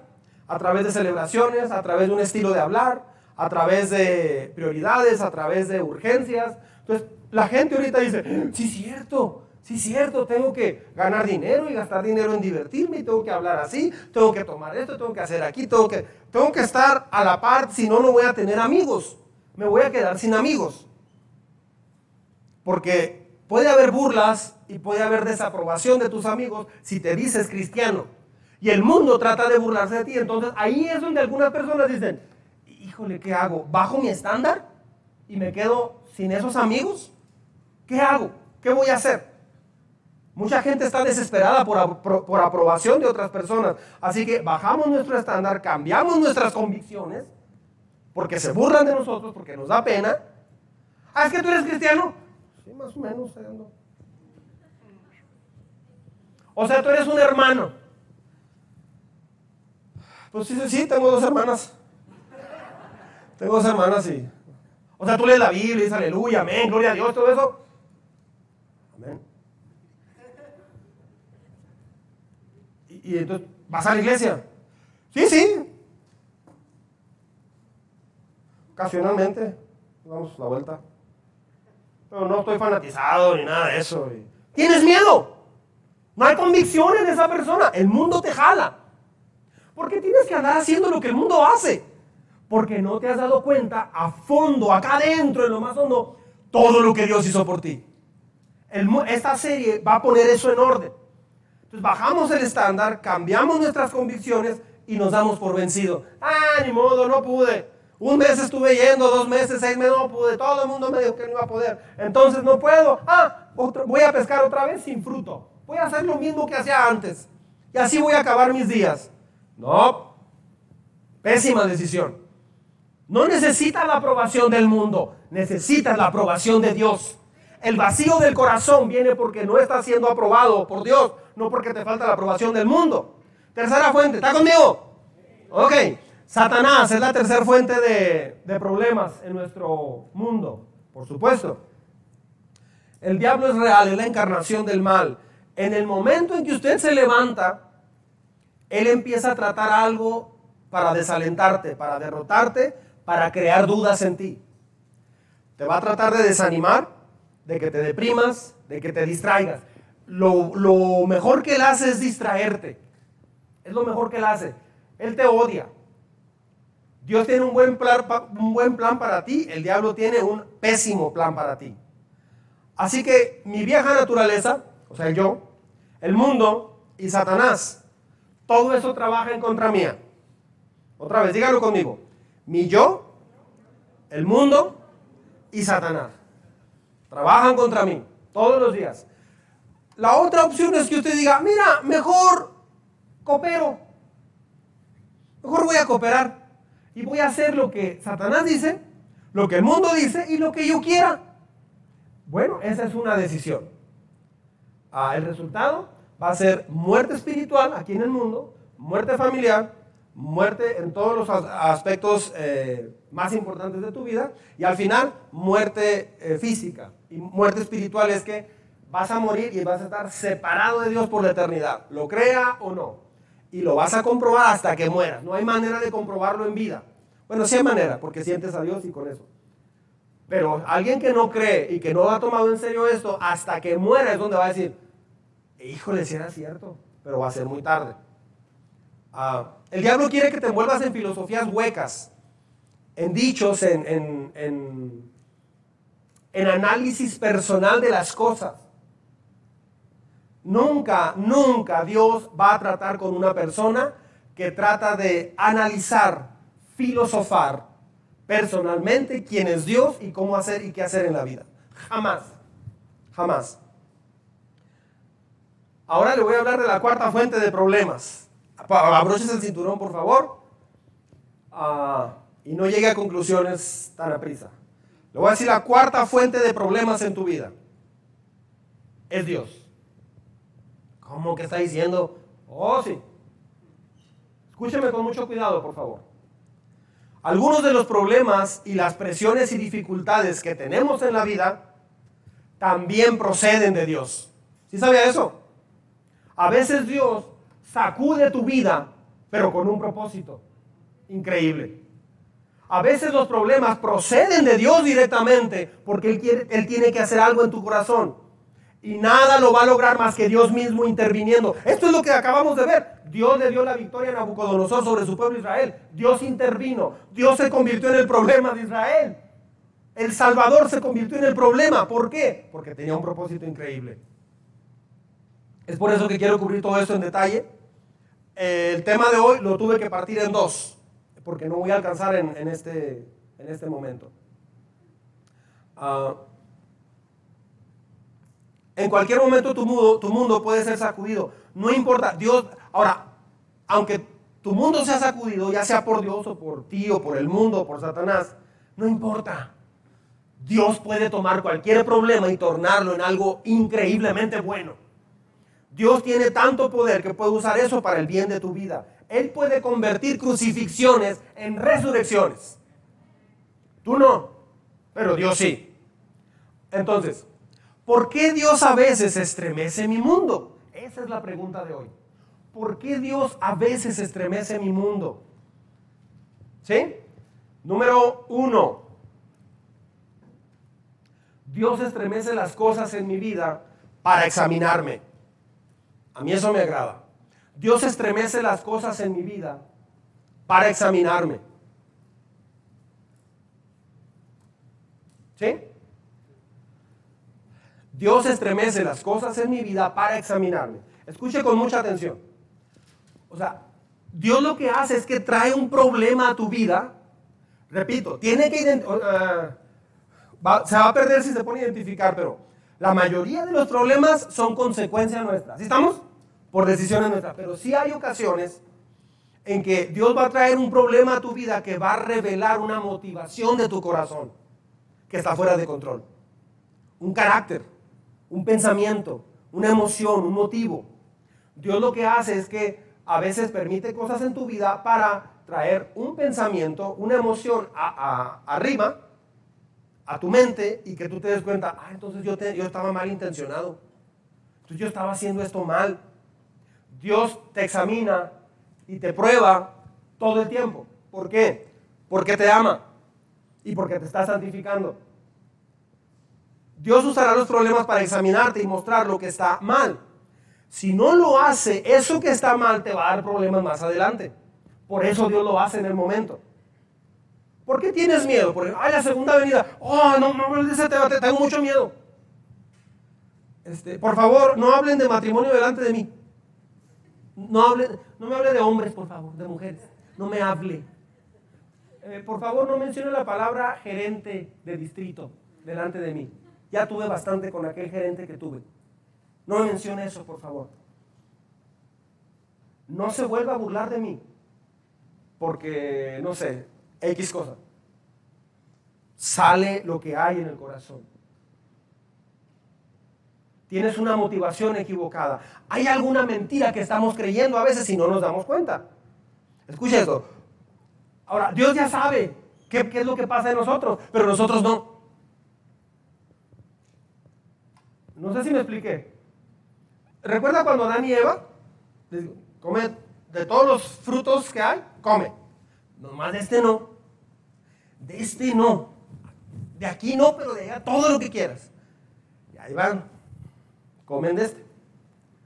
a través de celebraciones, a través de un estilo de hablar, a través de prioridades, a través de urgencias. Entonces, la gente ahorita dice, sí, cierto, sí, cierto, tengo que ganar dinero y gastar dinero en divertirme, y tengo que hablar así, tengo que tomar esto, tengo que hacer aquí, tengo que, tengo que estar a la par, si no, no voy a tener amigos, me voy a quedar sin amigos. Porque puede haber burlas y puede haber desaprobación de tus amigos si te dices cristiano. Y el mundo trata de burlarse de ti. Entonces ahí es donde algunas personas dicen, híjole, ¿qué hago? ¿Bajo mi estándar y me quedo sin esos amigos? ¿Qué hago? ¿Qué voy a hacer? Mucha gente está desesperada por, por, aprobación de otras personas. Así que bajamos nuestro estándar, cambiamos nuestras convicciones, porque se burlan de nosotros, porque nos da pena. Ah, es que tú eres cristiano. Sí, más o menos. O sea, tú eres un hermano. Pues sí, sí, tengo dos hermanas. Tengo dos hermanas y... O sea, tú lees la Biblia dices aleluya, amén, gloria a Dios, todo eso. Amén. Y, entonces, ¿vas a la iglesia? Sí, sí. Ocasionalmente, damos la vuelta. Pero no estoy fanatizado ni nada de eso. ¿Tienes miedo? No hay convicción en esa persona. El mundo te jala. ¿Por qué tienes que andar haciendo lo que el mundo hace? Porque no te has dado cuenta a fondo, acá adentro, en lo más hondo, todo lo que Dios hizo por ti. esta serie va a poner eso en orden. Bajamos el estándar, cambiamos nuestras convicciones y nos damos por vencido. Ah, ni modo, no pude. Un mes estuve yendo, dos meses, seis meses, no pude. Todo el mundo me dijo que no iba a poder. Entonces no puedo. Ah, voy a pescar otra vez sin fruto. Voy a hacer lo mismo que hacía antes. Y así voy a acabar mis días. No. Pésima decisión. No necesitas la aprobación del mundo, necesitas la aprobación de Dios. El vacío del corazón viene porque no estás siendo aprobado por Dios, no porque te falta la aprobación del mundo. Tercera fuente, ¿está conmigo? Ok, Satanás es la tercera fuente de, de problemas en nuestro mundo, por supuesto. El diablo es real, es la encarnación del mal. En el momento en que usted se levanta, él empieza a tratar algo para desalentarte, para derrotarte, para crear dudas en ti. Te va a tratar de desanimar, de que te deprimas, de que te distraigas. Lo, mejor que él hace es distraerte. Es lo mejor que él hace. Él te odia. Dios tiene un buen, plan, un buen plan para ti, el diablo tiene un pésimo plan para ti. Así que mi vieja naturaleza, o sea, yo, el mundo y Satanás todo eso trabaja en contra mía. Otra vez, dígalo conmigo. Mi yo, el mundo y Satanás. Trabajan contra mí todos los días. La otra opción es que usted diga, mira, mejor coopero. Mejor voy a cooperar. Y voy a hacer lo que Satanás dice, lo que el mundo dice y lo que yo quiera. Bueno, esa es una decisión. Ah, el resultado va a ser muerte espiritual aquí en el mundo, muerte familiar, muerte en todos los aspectos eh, más importantes de tu vida y al final muerte eh, física y muerte espiritual es que vas a morir y vas a estar separado de Dios por la eternidad, lo crea o no, y lo vas a comprobar hasta que mueras. No hay manera de comprobarlo en vida. Bueno, sí hay manera, porque sientes a Dios y con eso. Pero alguien que no cree y que no ha tomado en serio esto, hasta que muera es donde va a decir, híjole, si era cierto, pero va a ser muy tarde. Ah, el diablo quiere que te envuelvas en filosofías huecas, en dichos, en, en, análisis personal de las cosas. Nunca, nunca Dios va a tratar con una persona que trata de analizar, filosofar personalmente quién es Dios y cómo hacer y qué hacer en la vida. Jamás, jamás. Ahora le voy a hablar de la cuarta fuente de problemas. Abroches el cinturón, por favor. Ah, y no llegue a conclusiones tan a prisa. Le voy a decir la cuarta fuente de problemas en tu vida. Es Dios. ¿Cómo que está diciendo? Oh, sí. Escúcheme con mucho cuidado, por favor. Algunos de los problemas y las presiones y dificultades que tenemos en la vida también proceden de Dios. ¿Sí sabía eso? A veces Dios sacude tu vida, pero con un propósito increíble. A veces los problemas proceden de Dios directamente porque Él, quiere, Él tiene que hacer algo en tu corazón. Y nada lo va a lograr más que Dios mismo interviniendo. Esto es lo que acabamos de ver. Dios le dio la victoria a Nabucodonosor sobre su pueblo Israel. Dios intervino. Dios se convirtió en el problema de Israel. El Salvador se convirtió en el problema. ¿Por qué? Porque tenía un propósito increíble. Es por eso que quiero cubrir todo esto en detalle. El tema de hoy lo tuve que partir en dos, porque no voy a alcanzar en, este, en este momento. Ah, en cualquier momento tu mundo, tu mundo puede ser sacudido. No importa, Dios, ahora, aunque tu mundo sea sacudido, ya sea por Dios o por ti o por el mundo o por Satanás, no importa. Dios puede tomar cualquier problema y tornarlo en algo increíblemente bueno. Dios tiene tanto poder que puede usar eso para el bien de tu vida. Él puede convertir crucifixiones en resurrecciones. Tú no, pero Dios sí. Entonces, ¿por qué Dios a veces estremece mi mundo? Esa es la pregunta de hoy. ¿Por qué Dios a veces estremece mi mundo? ¿Sí? Número uno. Dios estremece las cosas en mi vida para examinarme. A mí eso me agrada. Dios estremece las cosas en mi vida para examinarme. ¿Sí? Dios estremece las cosas en mi vida para examinarme. Escuche con mucha atención. O sea, Dios lo que hace es que trae un problema a tu vida. Repito, tiene que identificar. se va a perder si se pone a identificar, pero la mayoría de los problemas son consecuencia nuestra. ¿Sí estamos? Por decisiones nuestras. Pero sí hay ocasiones en que Dios va a traer un problema a tu vida que va a revelar una motivación de tu corazón que está fuera de control. Un carácter, un pensamiento, una emoción, un motivo. Dios lo que hace es que a veces permite cosas en tu vida para traer un pensamiento, una emoción arriba a tu mente y que tú te des cuenta, ah, entonces yo, yo estaba mal intencionado. Entonces yo estaba haciendo esto mal. Dios te examina y te prueba todo el tiempo. ¿Por qué? Porque te ama y porque te está santificando. Dios usará los problemas para examinarte y mostrar lo que está mal. Si no lo hace, eso que está mal te va a dar problemas más adelante. Por eso Dios lo hace en el momento. ¿Por qué tienes miedo? Porque, ay, la segunda venida. Oh, no, no ese tema, tengo mucho miedo. Este, por favor, no hablen de matrimonio delante de mí. No, hable, no me hable de hombres, por favor, de mujeres. No me hable. Eh, por favor, no mencione la palabra gerente de distrito delante de mí. Ya tuve bastante con aquel gerente que tuve. No me mencione eso, por favor. No se vuelva a burlar de mí. Porque, no sé, X cosa. Sale lo que hay en el corazón. Tienes una motivación equivocada. Hay alguna mentira que estamos creyendo a veces y no nos damos cuenta. Escucha esto. Ahora, Dios ya sabe qué, qué es lo que pasa en nosotros, pero nosotros no. No sé si me expliqué. ¿Recuerda cuando Adán y Eva? Come de todos los frutos que hay, come. Nomás de este no. De este no. De aquí no, pero de allá todo lo que quieras. Y ahí van. Comen de este.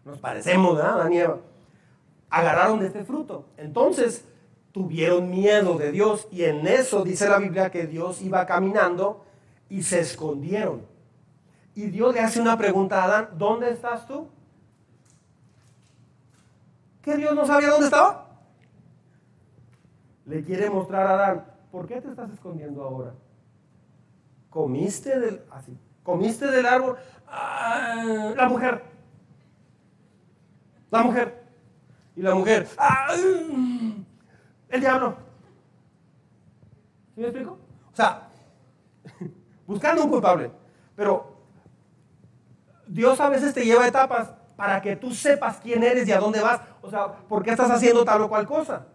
Nos parecemos, ¿verdad? Adán y. Agarraron de este fruto. Entonces tuvieron miedo de Dios y en eso dice la Biblia que Dios iba caminando y se escondieron. Y Dios le hace una pregunta a Adán, ¿dónde estás tú? ¿Que Dios no sabía dónde estaba? Le quiere mostrar a Adán, ¿por qué te estás escondiendo ahora? ¿Comiste del, así, ¿comiste del árbol? Ah, la mujer. La mujer. Y la mujer. Ah, el diablo. ¿Sí me explico? O sea, buscando un culpable. Pero Dios a veces te lleva etapas para que tú sepas quién eres y a dónde vas. O sea, ¿por qué estás haciendo tal o cual cosa?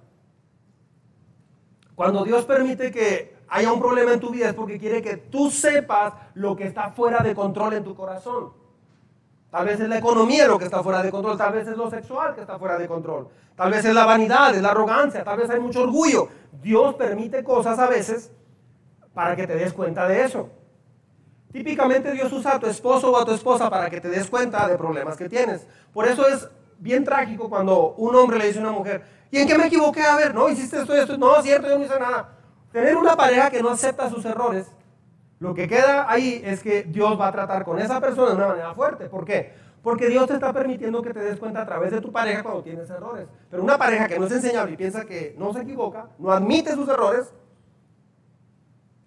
Cuando Dios permite que haya un problema en tu vida es porque quiere que tú sepas lo que está fuera de control en tu corazón. Tal vez es la economía lo que está fuera de control, tal vez es lo sexual que está fuera de control, tal vez es la vanidad, es la arrogancia, tal vez hay mucho orgullo. Dios permite cosas a veces para que te des cuenta de eso. Típicamente Dios usa a tu esposo o a tu esposa para que te des cuenta de problemas que tienes. Por eso es bien trágico cuando un hombre le dice a una mujer, ¿y en qué me equivoqué? A ver, no, hiciste esto, esto, no, cierto, yo no hice nada. Tener una pareja que no acepta sus errores, lo que queda ahí es que Dios va a tratar con esa persona de una manera fuerte. ¿Por qué? Porque Dios te está permitiendo que te des cuenta a través de tu pareja cuando tienes errores. Pero una pareja que no es enseñable y piensa que no se equivoca, no admite sus errores,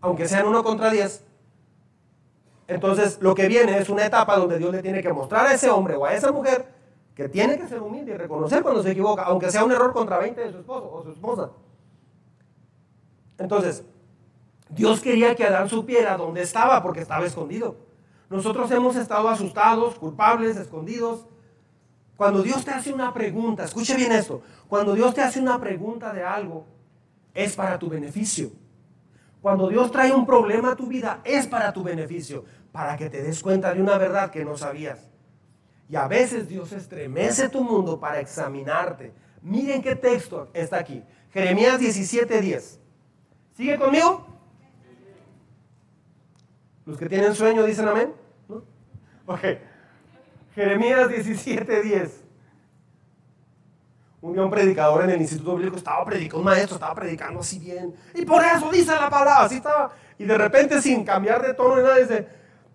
aunque sean uno contra diez, entonces, lo que viene es una etapa donde Dios le tiene que mostrar a ese hombre o a esa mujer que tiene que ser humilde y reconocer cuando se equivoca, aunque sea un error contra 20 de su esposo o su esposa. Entonces, Dios quería que Adán supiera dónde estaba porque estaba escondido. Nosotros hemos estado asustados, culpables, escondidos. Cuando Dios te hace una pregunta, escuche bien esto, cuando Dios te hace una pregunta de algo, es para tu beneficio. Cuando Dios trae un problema a tu vida, es para tu beneficio, para que te des cuenta de una verdad que no sabías. Y a veces Dios estremece tu mundo para examinarte. Miren qué texto está aquí. Jeremías 17:10. ¿Sigue conmigo? Los que tienen sueño dicen amén. ¿No? Ok. Jeremías 17:10 un día un predicador en el Instituto Bíblico estaba predicando, un maestro estaba predicando así bien. Y por eso dice la palabra, así estaba. Y de repente sin cambiar de tono ni nada dice,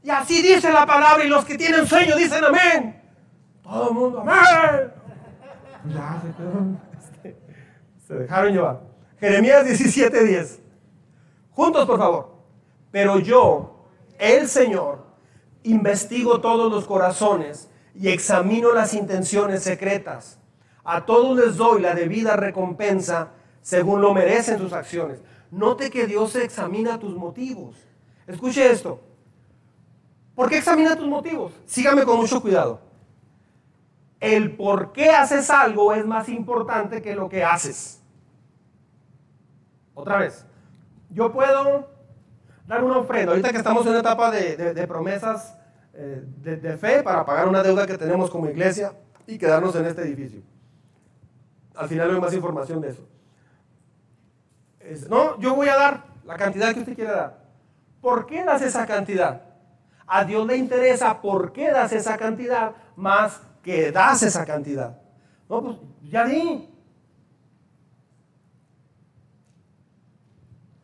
y así dice la palabra y los que tienen sueño dicen amén. Todo el mundo, amén. Se, este, se dejaron llevar. Jeremías 17:10. Juntos, por favor. Pero yo, el Señor, investigo todos los corazones y examino las intenciones secretas a todos les doy la debida recompensa según lo merecen sus acciones. Note que Dios examina tus motivos. Escuche esto. ¿Por qué examina tus motivos? Sígame con mucho cuidado. El por qué haces algo es más importante que lo que haces. Otra vez. Yo puedo dar una ofrenda. Ahorita que estamos en una etapa de, promesas eh, de fe para pagar una deuda que tenemos como iglesia y quedarnos en este edificio. Al final hay más información de eso. no, yo voy a dar la cantidad que usted quiera dar. ¿Por qué das esa cantidad? A Dios le interesa por qué das esa cantidad más que das esa cantidad. No, pues ya di.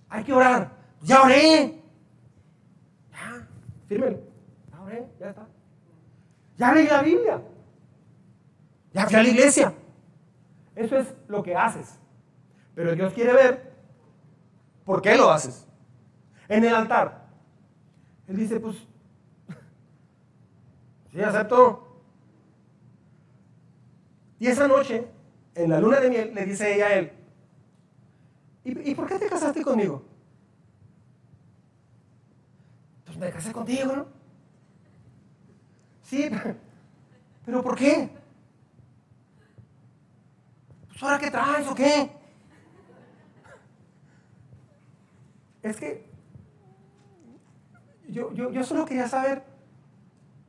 Hay que orar. Ya oré. Ya, fírmelo. Ya oré, ya está. Ya leí la Biblia. Ya fui a la iglesia. Eso es lo que haces. Pero Dios quiere ver por qué lo haces. En el altar. Él dice, pues, sí, acepto. Y esa noche, en la luna de miel, le dice ella a él, ¿y, por qué te casaste conmigo? Pues me casé contigo, ¿no? Sí, pero ¿por qué? Pues, ¿ahora qué traes o qué? Es que yo, yo, yo solo quería saber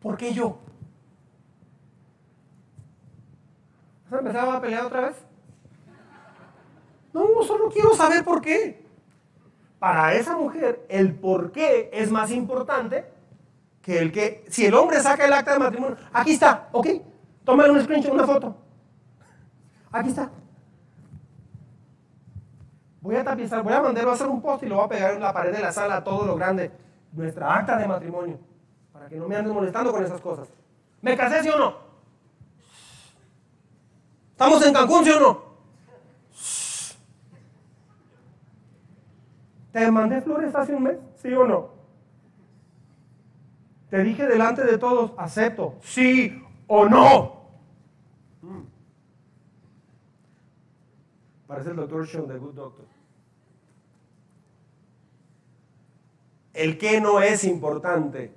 por qué yo. ¿Se empezaba a pelear otra vez? No, solo quiero saber por qué. Para esa mujer, el por qué es más importante que el que. Si el hombre saca el acta de matrimonio, aquí está, ok, tómale un screenshot, una foto. Aquí está. Voy a tapizar, voy a mandarlo a hacer un post y lo voy a pegar en la pared de la sala, todo lo grande. Nuestra acta de matrimonio. Para que no me anden molestando con esas cosas. ¿Me casé, sí o no? ¿Estamos en Cancún, sí o no? ¿Te mandé flores hace un mes? ¿Sí o no? Te dije delante de todos, acepto, sí o no. Parece el doctor Sean, The Good Doctor. El qué no es importante,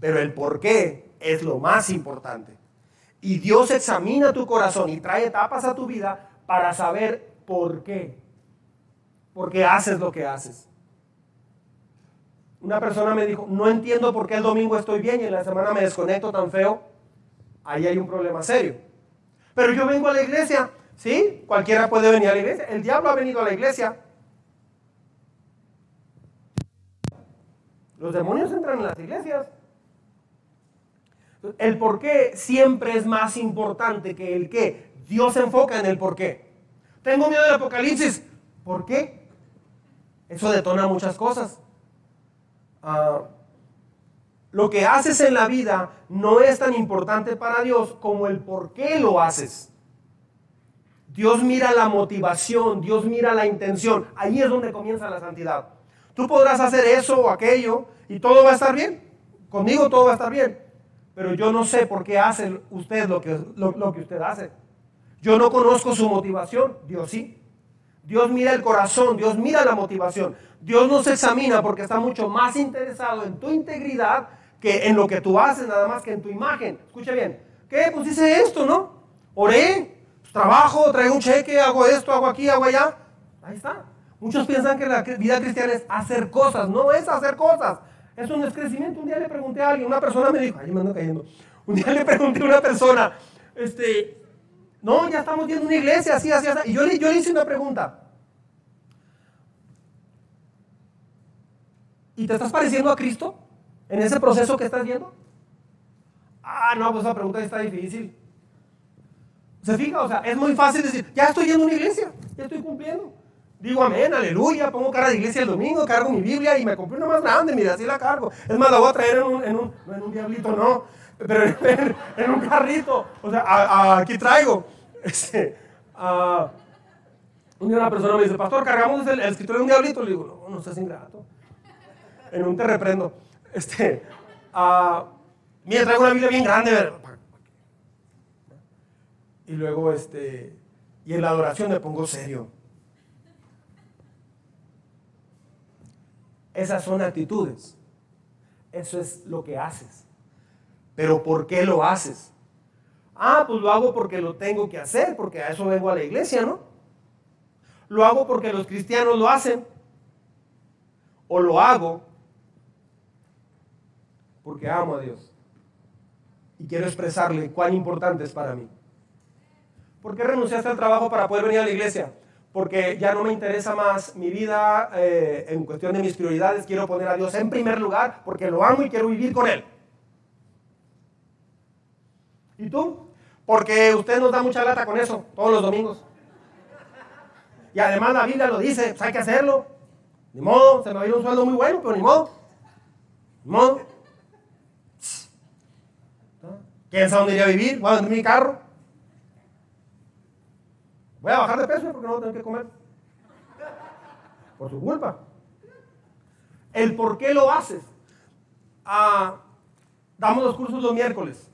pero el por qué es lo más importante. Y Dios examina tu corazón y trae etapas a tu vida para saber por qué. Por qué haces lo que haces. Una persona me dijo, no entiendo por qué el domingo estoy bien y en la semana me desconecto tan feo. Ahí hay un problema serio. Pero yo vengo a la iglesia ¿Sí? Cualquiera puede venir a la iglesia. El diablo ha venido a la iglesia. Los demonios entran en las iglesias. El por qué siempre es más importante que el qué. Dios se enfoca en el por qué. Tengo miedo del apocalipsis. ¿Por qué? Eso detona muchas cosas. Ah, lo que haces en la vida no es tan importante para Dios como el por qué lo haces. Dios mira la motivación, Dios mira la intención. Ahí es donde comienza la santidad. Tú podrás hacer eso o aquello y todo va a estar bien. Conmigo todo va a estar bien. Pero yo no sé por qué hace usted lo que, lo, que usted hace. Yo no conozco su motivación. Dios sí. Dios mira el corazón, Dios mira la motivación. Dios nos examina porque está mucho más interesado en tu integridad que en lo que tú haces, nada más que en tu imagen. Escucha bien. ¿Qué? Pues hice esto, ¿no? Oré, trabajo, traigo un cheque, hago esto, hago aquí, hago allá. Ahí está. Muchos piensan que la vida cristiana es hacer cosas. No es hacer cosas. Eso no es crecimiento. Un día le pregunté a alguien, una persona me dijo, ay, me ando cayendo. Un día le pregunté a una persona, este, no, ya estamos viendo una iglesia, así, así, así. Y yo le, yo le hice una pregunta. ¿Y te estás pareciendo a Cristo en ese proceso que estás viendo? Ah, no, pues esa pregunta está difícil. ¿Se fija? O sea, es muy fácil decir, ya estoy yendo a una iglesia, ya estoy cumpliendo. Digo amén, aleluya, pongo cara de iglesia el domingo, cargo mi Biblia y me compré una más grande, mira, así la cargo. Es más, la voy a traer en un, en un diablito, no, pero en, un carrito. O sea, aquí traigo. Este, día una persona me dice, pastor, cargamos el, escritorio de un diablito. Le digo, no, no seas ingrato. En un te reprendo. Este, mira, traigo una Biblia bien grande, y luego, este, y en la adoración me pongo serio. Esas son actitudes. Eso es lo que haces. Pero ¿por qué lo haces? Ah, pues lo hago porque lo tengo que hacer, porque a eso vengo a la iglesia, ¿no? Lo hago porque los cristianos lo hacen. O lo hago porque amo a Dios. Y quiero expresarle cuán importante es para mí. ¿Por qué renunciaste al trabajo para poder venir a la iglesia? Porque ya no me interesa más mi vida eh, en cuestión de mis prioridades. Quiero poner a Dios en primer lugar porque lo amo y quiero vivir con Él. ¿Y tú? Porque usted nos da mucha lata con eso todos los domingos. Y además la Biblia lo dice, pues hay que hacerlo. Ni modo, se me va a un sueldo muy bueno, pero ni modo. Ni modo. ¿Quién sabe dónde iría a vivir? Voy a vender mi carro. Voy a bajar de peso porque no voy a tener que comer. Por su culpa. El por qué lo haces. Ah, damos los cursos los miércoles.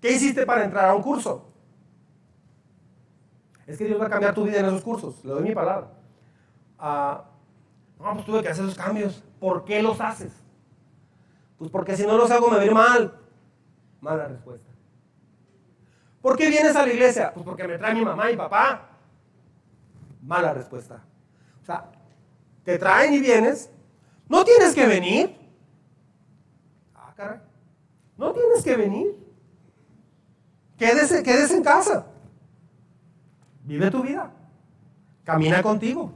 ¿Qué hiciste para entrar a un curso? Es que Dios va a cambiar tu vida en esos cursos. Le doy mi palabra. Ah, no, pues tuve que hacer esos cambios. ¿Por qué los haces? Pues porque si no los hago me va mal. Mala respuesta. ¿Por qué vienes a la iglesia? Pues porque me trae mi mamá y papá. Mala respuesta. O sea, te traen y vienes, no tienes que venir. Ah, caray. No tienes que venir. Quédese, quédese en casa. Vive tu vida. Camina contigo.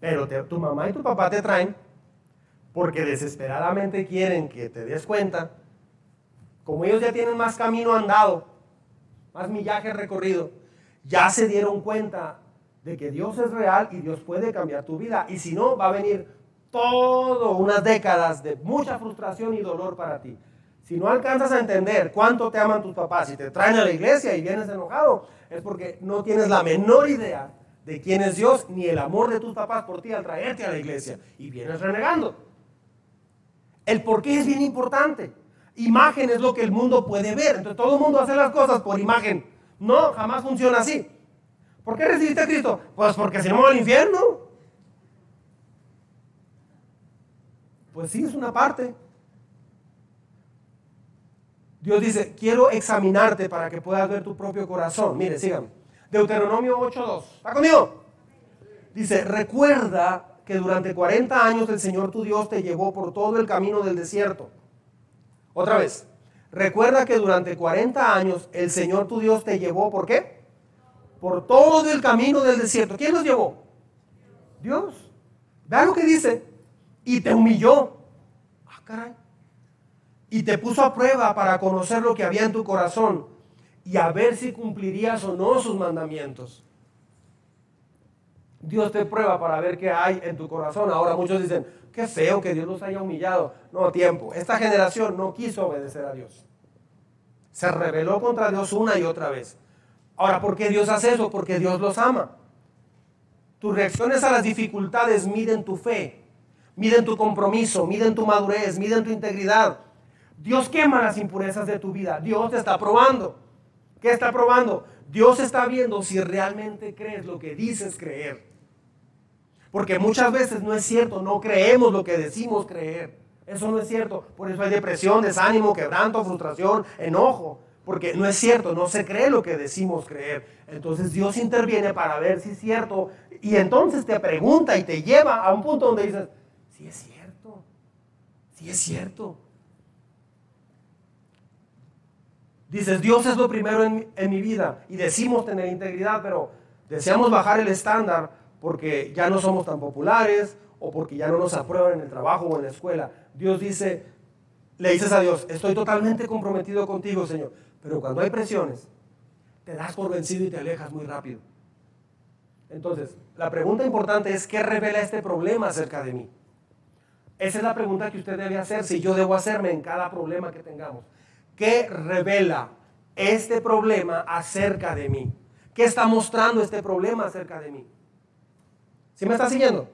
Pero tu mamá y tu papá te traen porque desesperadamente quieren que te des cuenta. Como ellos ya tienen más camino andado, más millaje recorrido, ya se dieron cuenta de que Dios es real y Dios puede cambiar tu vida. Y si no, va a venir todo unas décadas de mucha frustración y dolor para ti. Si no alcanzas a entender cuánto te aman tus papás y te traen a la iglesia y vienes enojado, es porque no tienes la menor idea de quién es Dios ni el amor de tus papás por ti al traerte a la iglesia y vienes renegando. El por qué es bien importante. Imagen es lo que el mundo puede ver. Entonces todo el mundo hace las cosas por imagen. No, jamás funciona así. ¿Por qué recibiste a Cristo? Pues porque si no al infierno. Pues sí, es una parte. Dios dice, quiero examinarte para que puedas ver tu propio corazón. Mire, síganme. Deuteronomio 8.2. ¿Está conmigo? Dice, recuerda que durante 40 años el Señor tu Dios te llevó por todo el camino del desierto. Otra vez, recuerda que durante 40 años el Señor tu Dios te llevó, ¿por qué? Por todo el camino del desierto. ¿Quién los llevó? Dios. Vean lo que dice. Y te humilló. Ah, caray y te puso a prueba para conocer lo que había en tu corazón y a ver si cumplirías o no sus mandamientos. Dios te prueba para ver qué hay en tu corazón. Ahora muchos dicen, qué feo que Dios los haya humillado. No, tiempo. Esta generación no quiso obedecer a Dios. Se rebeló contra Dios una y otra vez. Ahora, ¿por qué Dios hace eso? Porque Dios los ama. Tus reacciones a las dificultades miden tu fe, miden tu compromiso, miden tu madurez, miden tu integridad. Dios quema las impurezas de tu vida. Dios te está probando. ¿Qué está probando? Dios está viendo si realmente crees lo que dices creer. Porque muchas veces no es cierto, no creemos lo que decimos creer. Eso no es cierto. Por eso hay depresión, desánimo, quebranto, frustración, enojo. Porque no es cierto, no se cree lo que decimos creer. Entonces Dios interviene para ver si es cierto. Y entonces te pregunta y te lleva a un punto donde dices, sí es cierto, sí es cierto. Dices, Dios es lo primero en, mi vida y decimos tener integridad, pero deseamos bajar el estándar porque ya no somos tan populares o porque ya no nos aprueban en el trabajo o en la escuela. Dios dice, le dices a Dios, estoy totalmente comprometido contigo, Señor, pero cuando hay presiones, te das por vencido y te alejas muy rápido. Entonces, la pregunta importante es, ¿qué revela este problema acerca de mí? Esa es la pregunta que usted debe hacer, si yo debo hacerme en cada problema que tengamos. ¿Qué revela este problema acerca de mí? ¿Qué está mostrando este problema acerca de mí? ¿Sí me está siguiendo?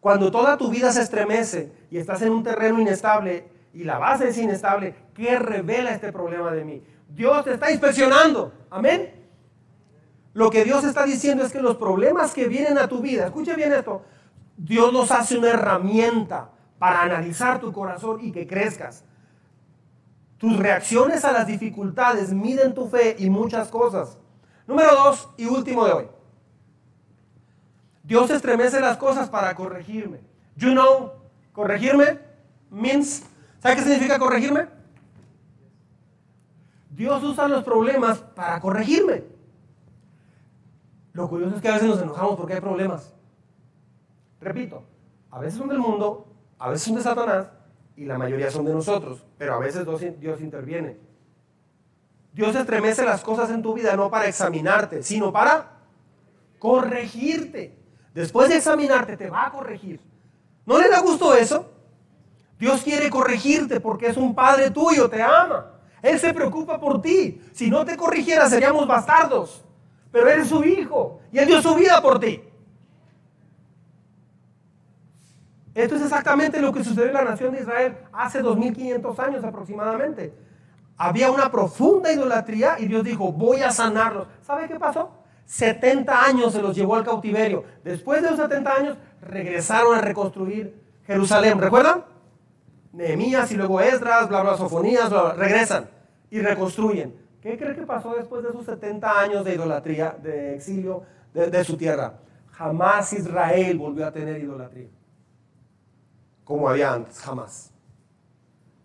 Cuando toda tu vida se estremece y estás en un terreno inestable y la base es inestable, ¿qué revela este problema de mí? Dios te está inspeccionando. Amén. Lo que Dios está diciendo es que los problemas que vienen a tu vida, escuche bien esto, Dios nos hace una herramienta para analizar tu corazón y que crezcas. Tus reacciones a las dificultades miden tu fe y muchas cosas. Número dos y último de hoy. Dios estremece las cosas para corregirme. You know, corregirme means, ¿sabe qué significa corregirme? Dios usa los problemas para corregirme. Lo curioso es que a veces nos enojamos porque hay problemas. Repito, a veces son del mundo, a veces son de Satanás, y la mayoría son de nosotros, pero a veces Dios interviene. Dios estremece las cosas en tu vida no para examinarte, sino para corregirte. Después de examinarte te va a corregir. ¿No le da gusto eso? Dios quiere corregirte porque es un padre tuyo, te ama. Él se preocupa por ti. Si no te corrigiera seríamos bastardos. Pero eres su hijo y él dio su vida por ti. Esto es exactamente lo que sucedió en la nación de Israel hace 2500 años aproximadamente. Había una profunda idolatría y Dios dijo, voy a sanarlos. ¿Sabe qué pasó? 70 años se los llevó al cautiverio. Después de los 70 años regresaron a reconstruir Jerusalén. ¿Recuerdan? Nehemías y luego Esdras, bla, bla, Sofonías, bla, regresan y reconstruyen. ¿Qué cree que pasó después de esos 70 años de idolatría, de exilio de su tierra? Jamás Israel volvió a tener idolatría. Como había antes, jamás.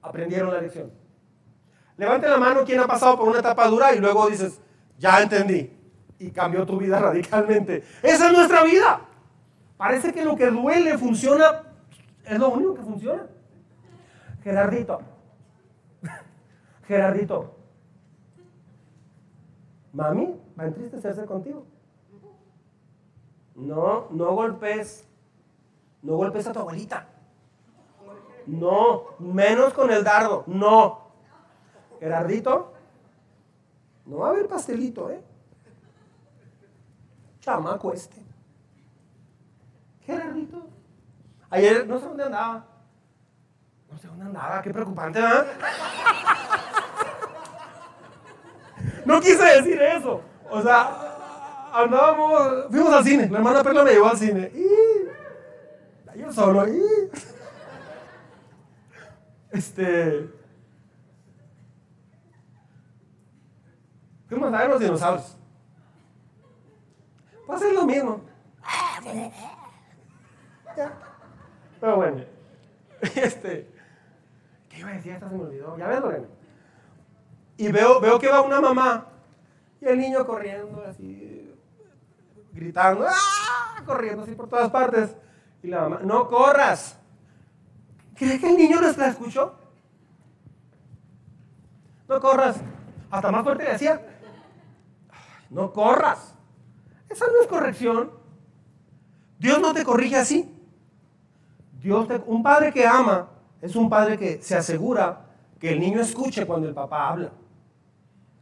Aprendieron la lección. Levante la mano quien ha pasado por una etapa dura y luego dices, ya entendí. Y cambió tu vida radicalmente. Esa es nuestra vida. Parece que lo que duele funciona, es lo único que funciona. Gerardito. Gerardito. Mami, va a entristecerse contigo. No, no golpes. No golpes a tu abuelita. No, menos con el dardo. No. Gerardito, no va a haber pastelito, ¿eh? Chamaco este. Gerardito. Ayer no sé dónde andaba. No sé dónde andaba, qué preocupante, ¿verdad? No quise decir eso. O sea, andábamos, fuimos al cine. La hermana Perla me llevó al cine. Y yo solo. Y, este. Fuimos a ver los dinosaurios. Va a lo mismo. Pero bueno. Este. ¿Qué iba a decir? Esta se me olvidó. Ya ves, Lorena. Y veo, veo que va una mamá y el niño corriendo así, gritando, ¡ah! corriendo así por todas partes. Y la mamá, no corras. ¿Cree que el niño no la escuchó? No corras. Hasta más fuerte decía, no corras. Esa no es corrección. Dios no te corrige así. Dios un padre que ama es un padre que se asegura que el niño escuche cuando el papá habla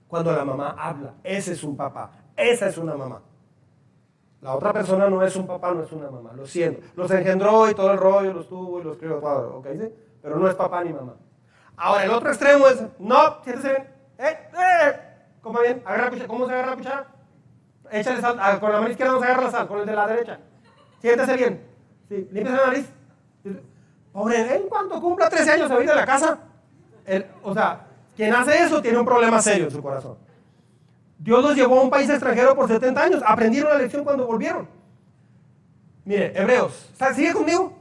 cuando la mamá habla. Ese es un papá. Esa es una mamá. La otra persona no es un papá, no es una mamá. Lo siento. Los engendró y todo el rollo, los tuvo y los crió. Todo, ¿ok? ¿Sí? Pero no es papá ni mamá. Ahora, el otro extremo es, no, siéntese bien. Eh, eh. ¿Cómo se agarra cuchara? Échale sal. Ah, con la mano izquierda no se agarra la sal, con el de la derecha. Siéntese bien. Sí, la nariz. Pobre, en cuanto cumpla 13 años se va a de la casa. o sea, quien hace eso tiene un problema serio en su corazón. Dios los llevó a un país extranjero por 70 años. Aprendieron la lección cuando volvieron. Mire, Hebreos, ¿sigue conmigo?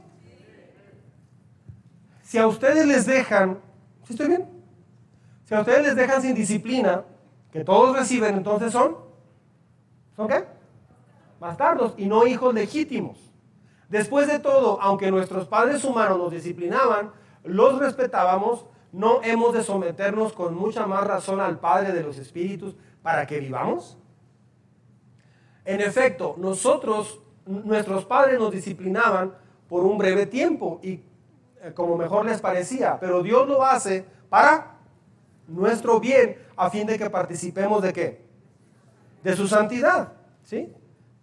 Si a ustedes les dejan, ¿sí estoy bien? Si a ustedes les dejan sin disciplina, que todos reciben, entonces son, ¿son qué? Bastardos y no hijos legítimos. Después de todo, aunque nuestros padres humanos nos disciplinaban, los respetábamos, ¿no hemos de someternos con mucha más razón al Padre de los Espíritus para que vivamos? En efecto, nosotros, nuestros padres nos disciplinaban por un breve tiempo y eh, como mejor les parecía, pero Dios lo hace para nuestro bien a fin de que participemos de qué? De su santidad, ¿sí?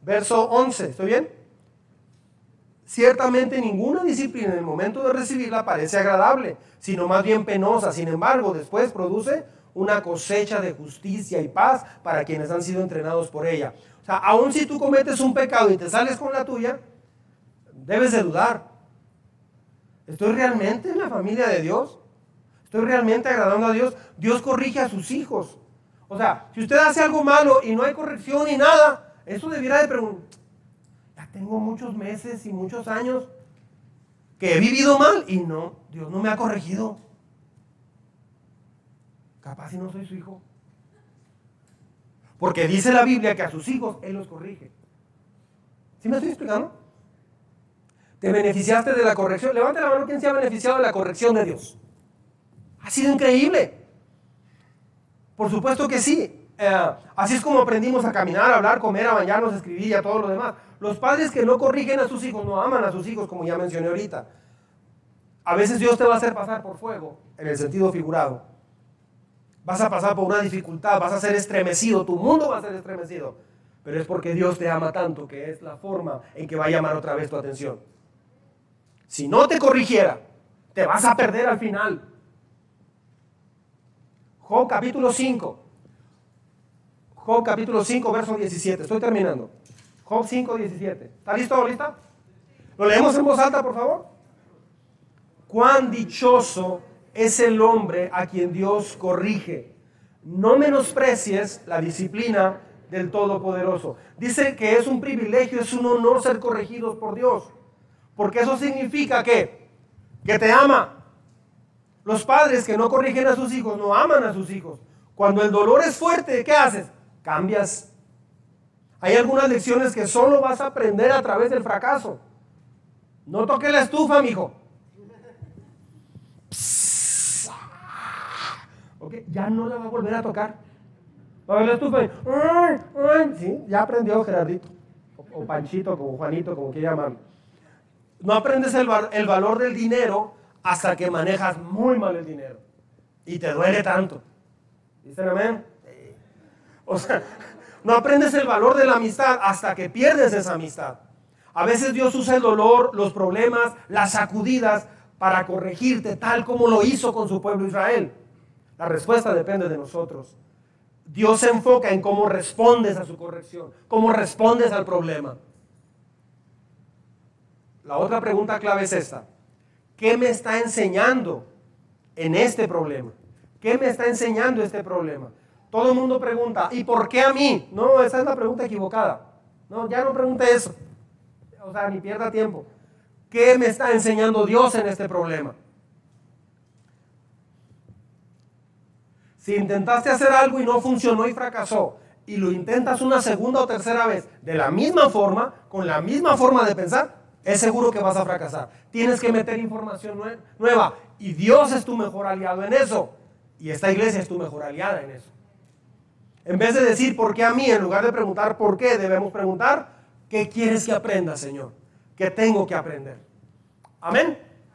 Verso 11, ¿estoy bien? Ciertamente ninguna disciplina en el momento de recibirla parece agradable, sino más bien penosa. Sin embargo, después produce una cosecha de justicia y paz para quienes han sido entrenados por ella. O sea, aun si tú cometes un pecado y te sales con la tuya, debes de dudar. ¿Estoy realmente en la familia de Dios? ¿Estoy realmente agradando a Dios? Dios corrige a sus hijos. O sea, si usted hace algo malo y no hay corrección ni nada, eso debiera de preguntar tengo muchos meses y muchos años que he vivido mal y no, Dios no me ha corregido. Capaz si no soy su hijo. Porque dice la Biblia que a sus hijos Él los corrige. ¿Sí me estoy explicando? ¿Te beneficiaste de la corrección? Levante la mano, ¿quién se ha beneficiado de la corrección de Dios? Ha sido increíble. Por supuesto que sí. Eh, así es como aprendimos a caminar, a hablar, comer, a bañarnos, a escribir y a todo lo demás. Los padres que no corrigen a sus hijos no aman a sus hijos, como ya mencioné ahorita. A veces Dios te va a hacer pasar por fuego, en el sentido figurado. Vas a pasar por una dificultad, vas a ser estremecido, tu mundo va a ser estremecido. Pero es porque Dios te ama tanto que es la forma en que va a llamar otra vez tu atención. Si no te corrigiera, te vas a perder al final. Job capítulo 5. Job capítulo 5, verso 17. Estoy terminando. Job 5, 17. ¿Está listo lista? ¿Lo leemos en voz alta, por favor? Cuán dichoso es el hombre a quien Dios corrige. No menosprecies la disciplina del Todopoderoso. Dice que es un privilegio, es un honor ser corregidos por Dios. Porque eso significa que, que te ama. Los padres que no corrigen a sus hijos no aman a sus hijos. Cuando el dolor es fuerte, ¿qué haces? Cambias. Hay algunas lecciones que solo vas a aprender a través del fracaso. No toque la estufa, mijo. Okay, ya no la va a volver a tocar. Va la estufa y, ¿sí? Ya aprendió Gerardito. O, Panchito, como Juanito, como quiera llamarlo. No aprendes el, el valor del dinero hasta que manejas muy mal el dinero. Y te duele tanto. ¿Dicen amén? O sea, no aprendes el valor de la amistad hasta que pierdes esa amistad. A veces Dios usa el dolor, los problemas, las sacudidas para corregirte tal como lo hizo con su pueblo Israel. La respuesta depende de nosotros. Dios se enfoca en cómo respondes a su corrección, cómo respondes al problema. La otra pregunta clave es esta. ¿Qué me está enseñando en este problema? ¿Qué me está enseñando este problema? Todo el mundo pregunta, ¿y por qué a mí? No, esa es la pregunta equivocada. No, ya no pregunte eso. O sea, ni pierda tiempo. ¿Qué me está enseñando Dios en este problema? Si intentaste hacer algo y no funcionó y fracasó, y lo intentas una segunda o tercera vez de la misma forma, con la misma forma de pensar, es seguro que vas a fracasar. Tienes que meter información nueva y Dios es tu mejor aliado en eso. Y esta iglesia es tu mejor aliada en eso. En vez de decir por qué a mí, en lugar de preguntar por qué, debemos preguntar ¿qué quieres que aprenda, Señor? ¿Qué tengo que aprender? Amén.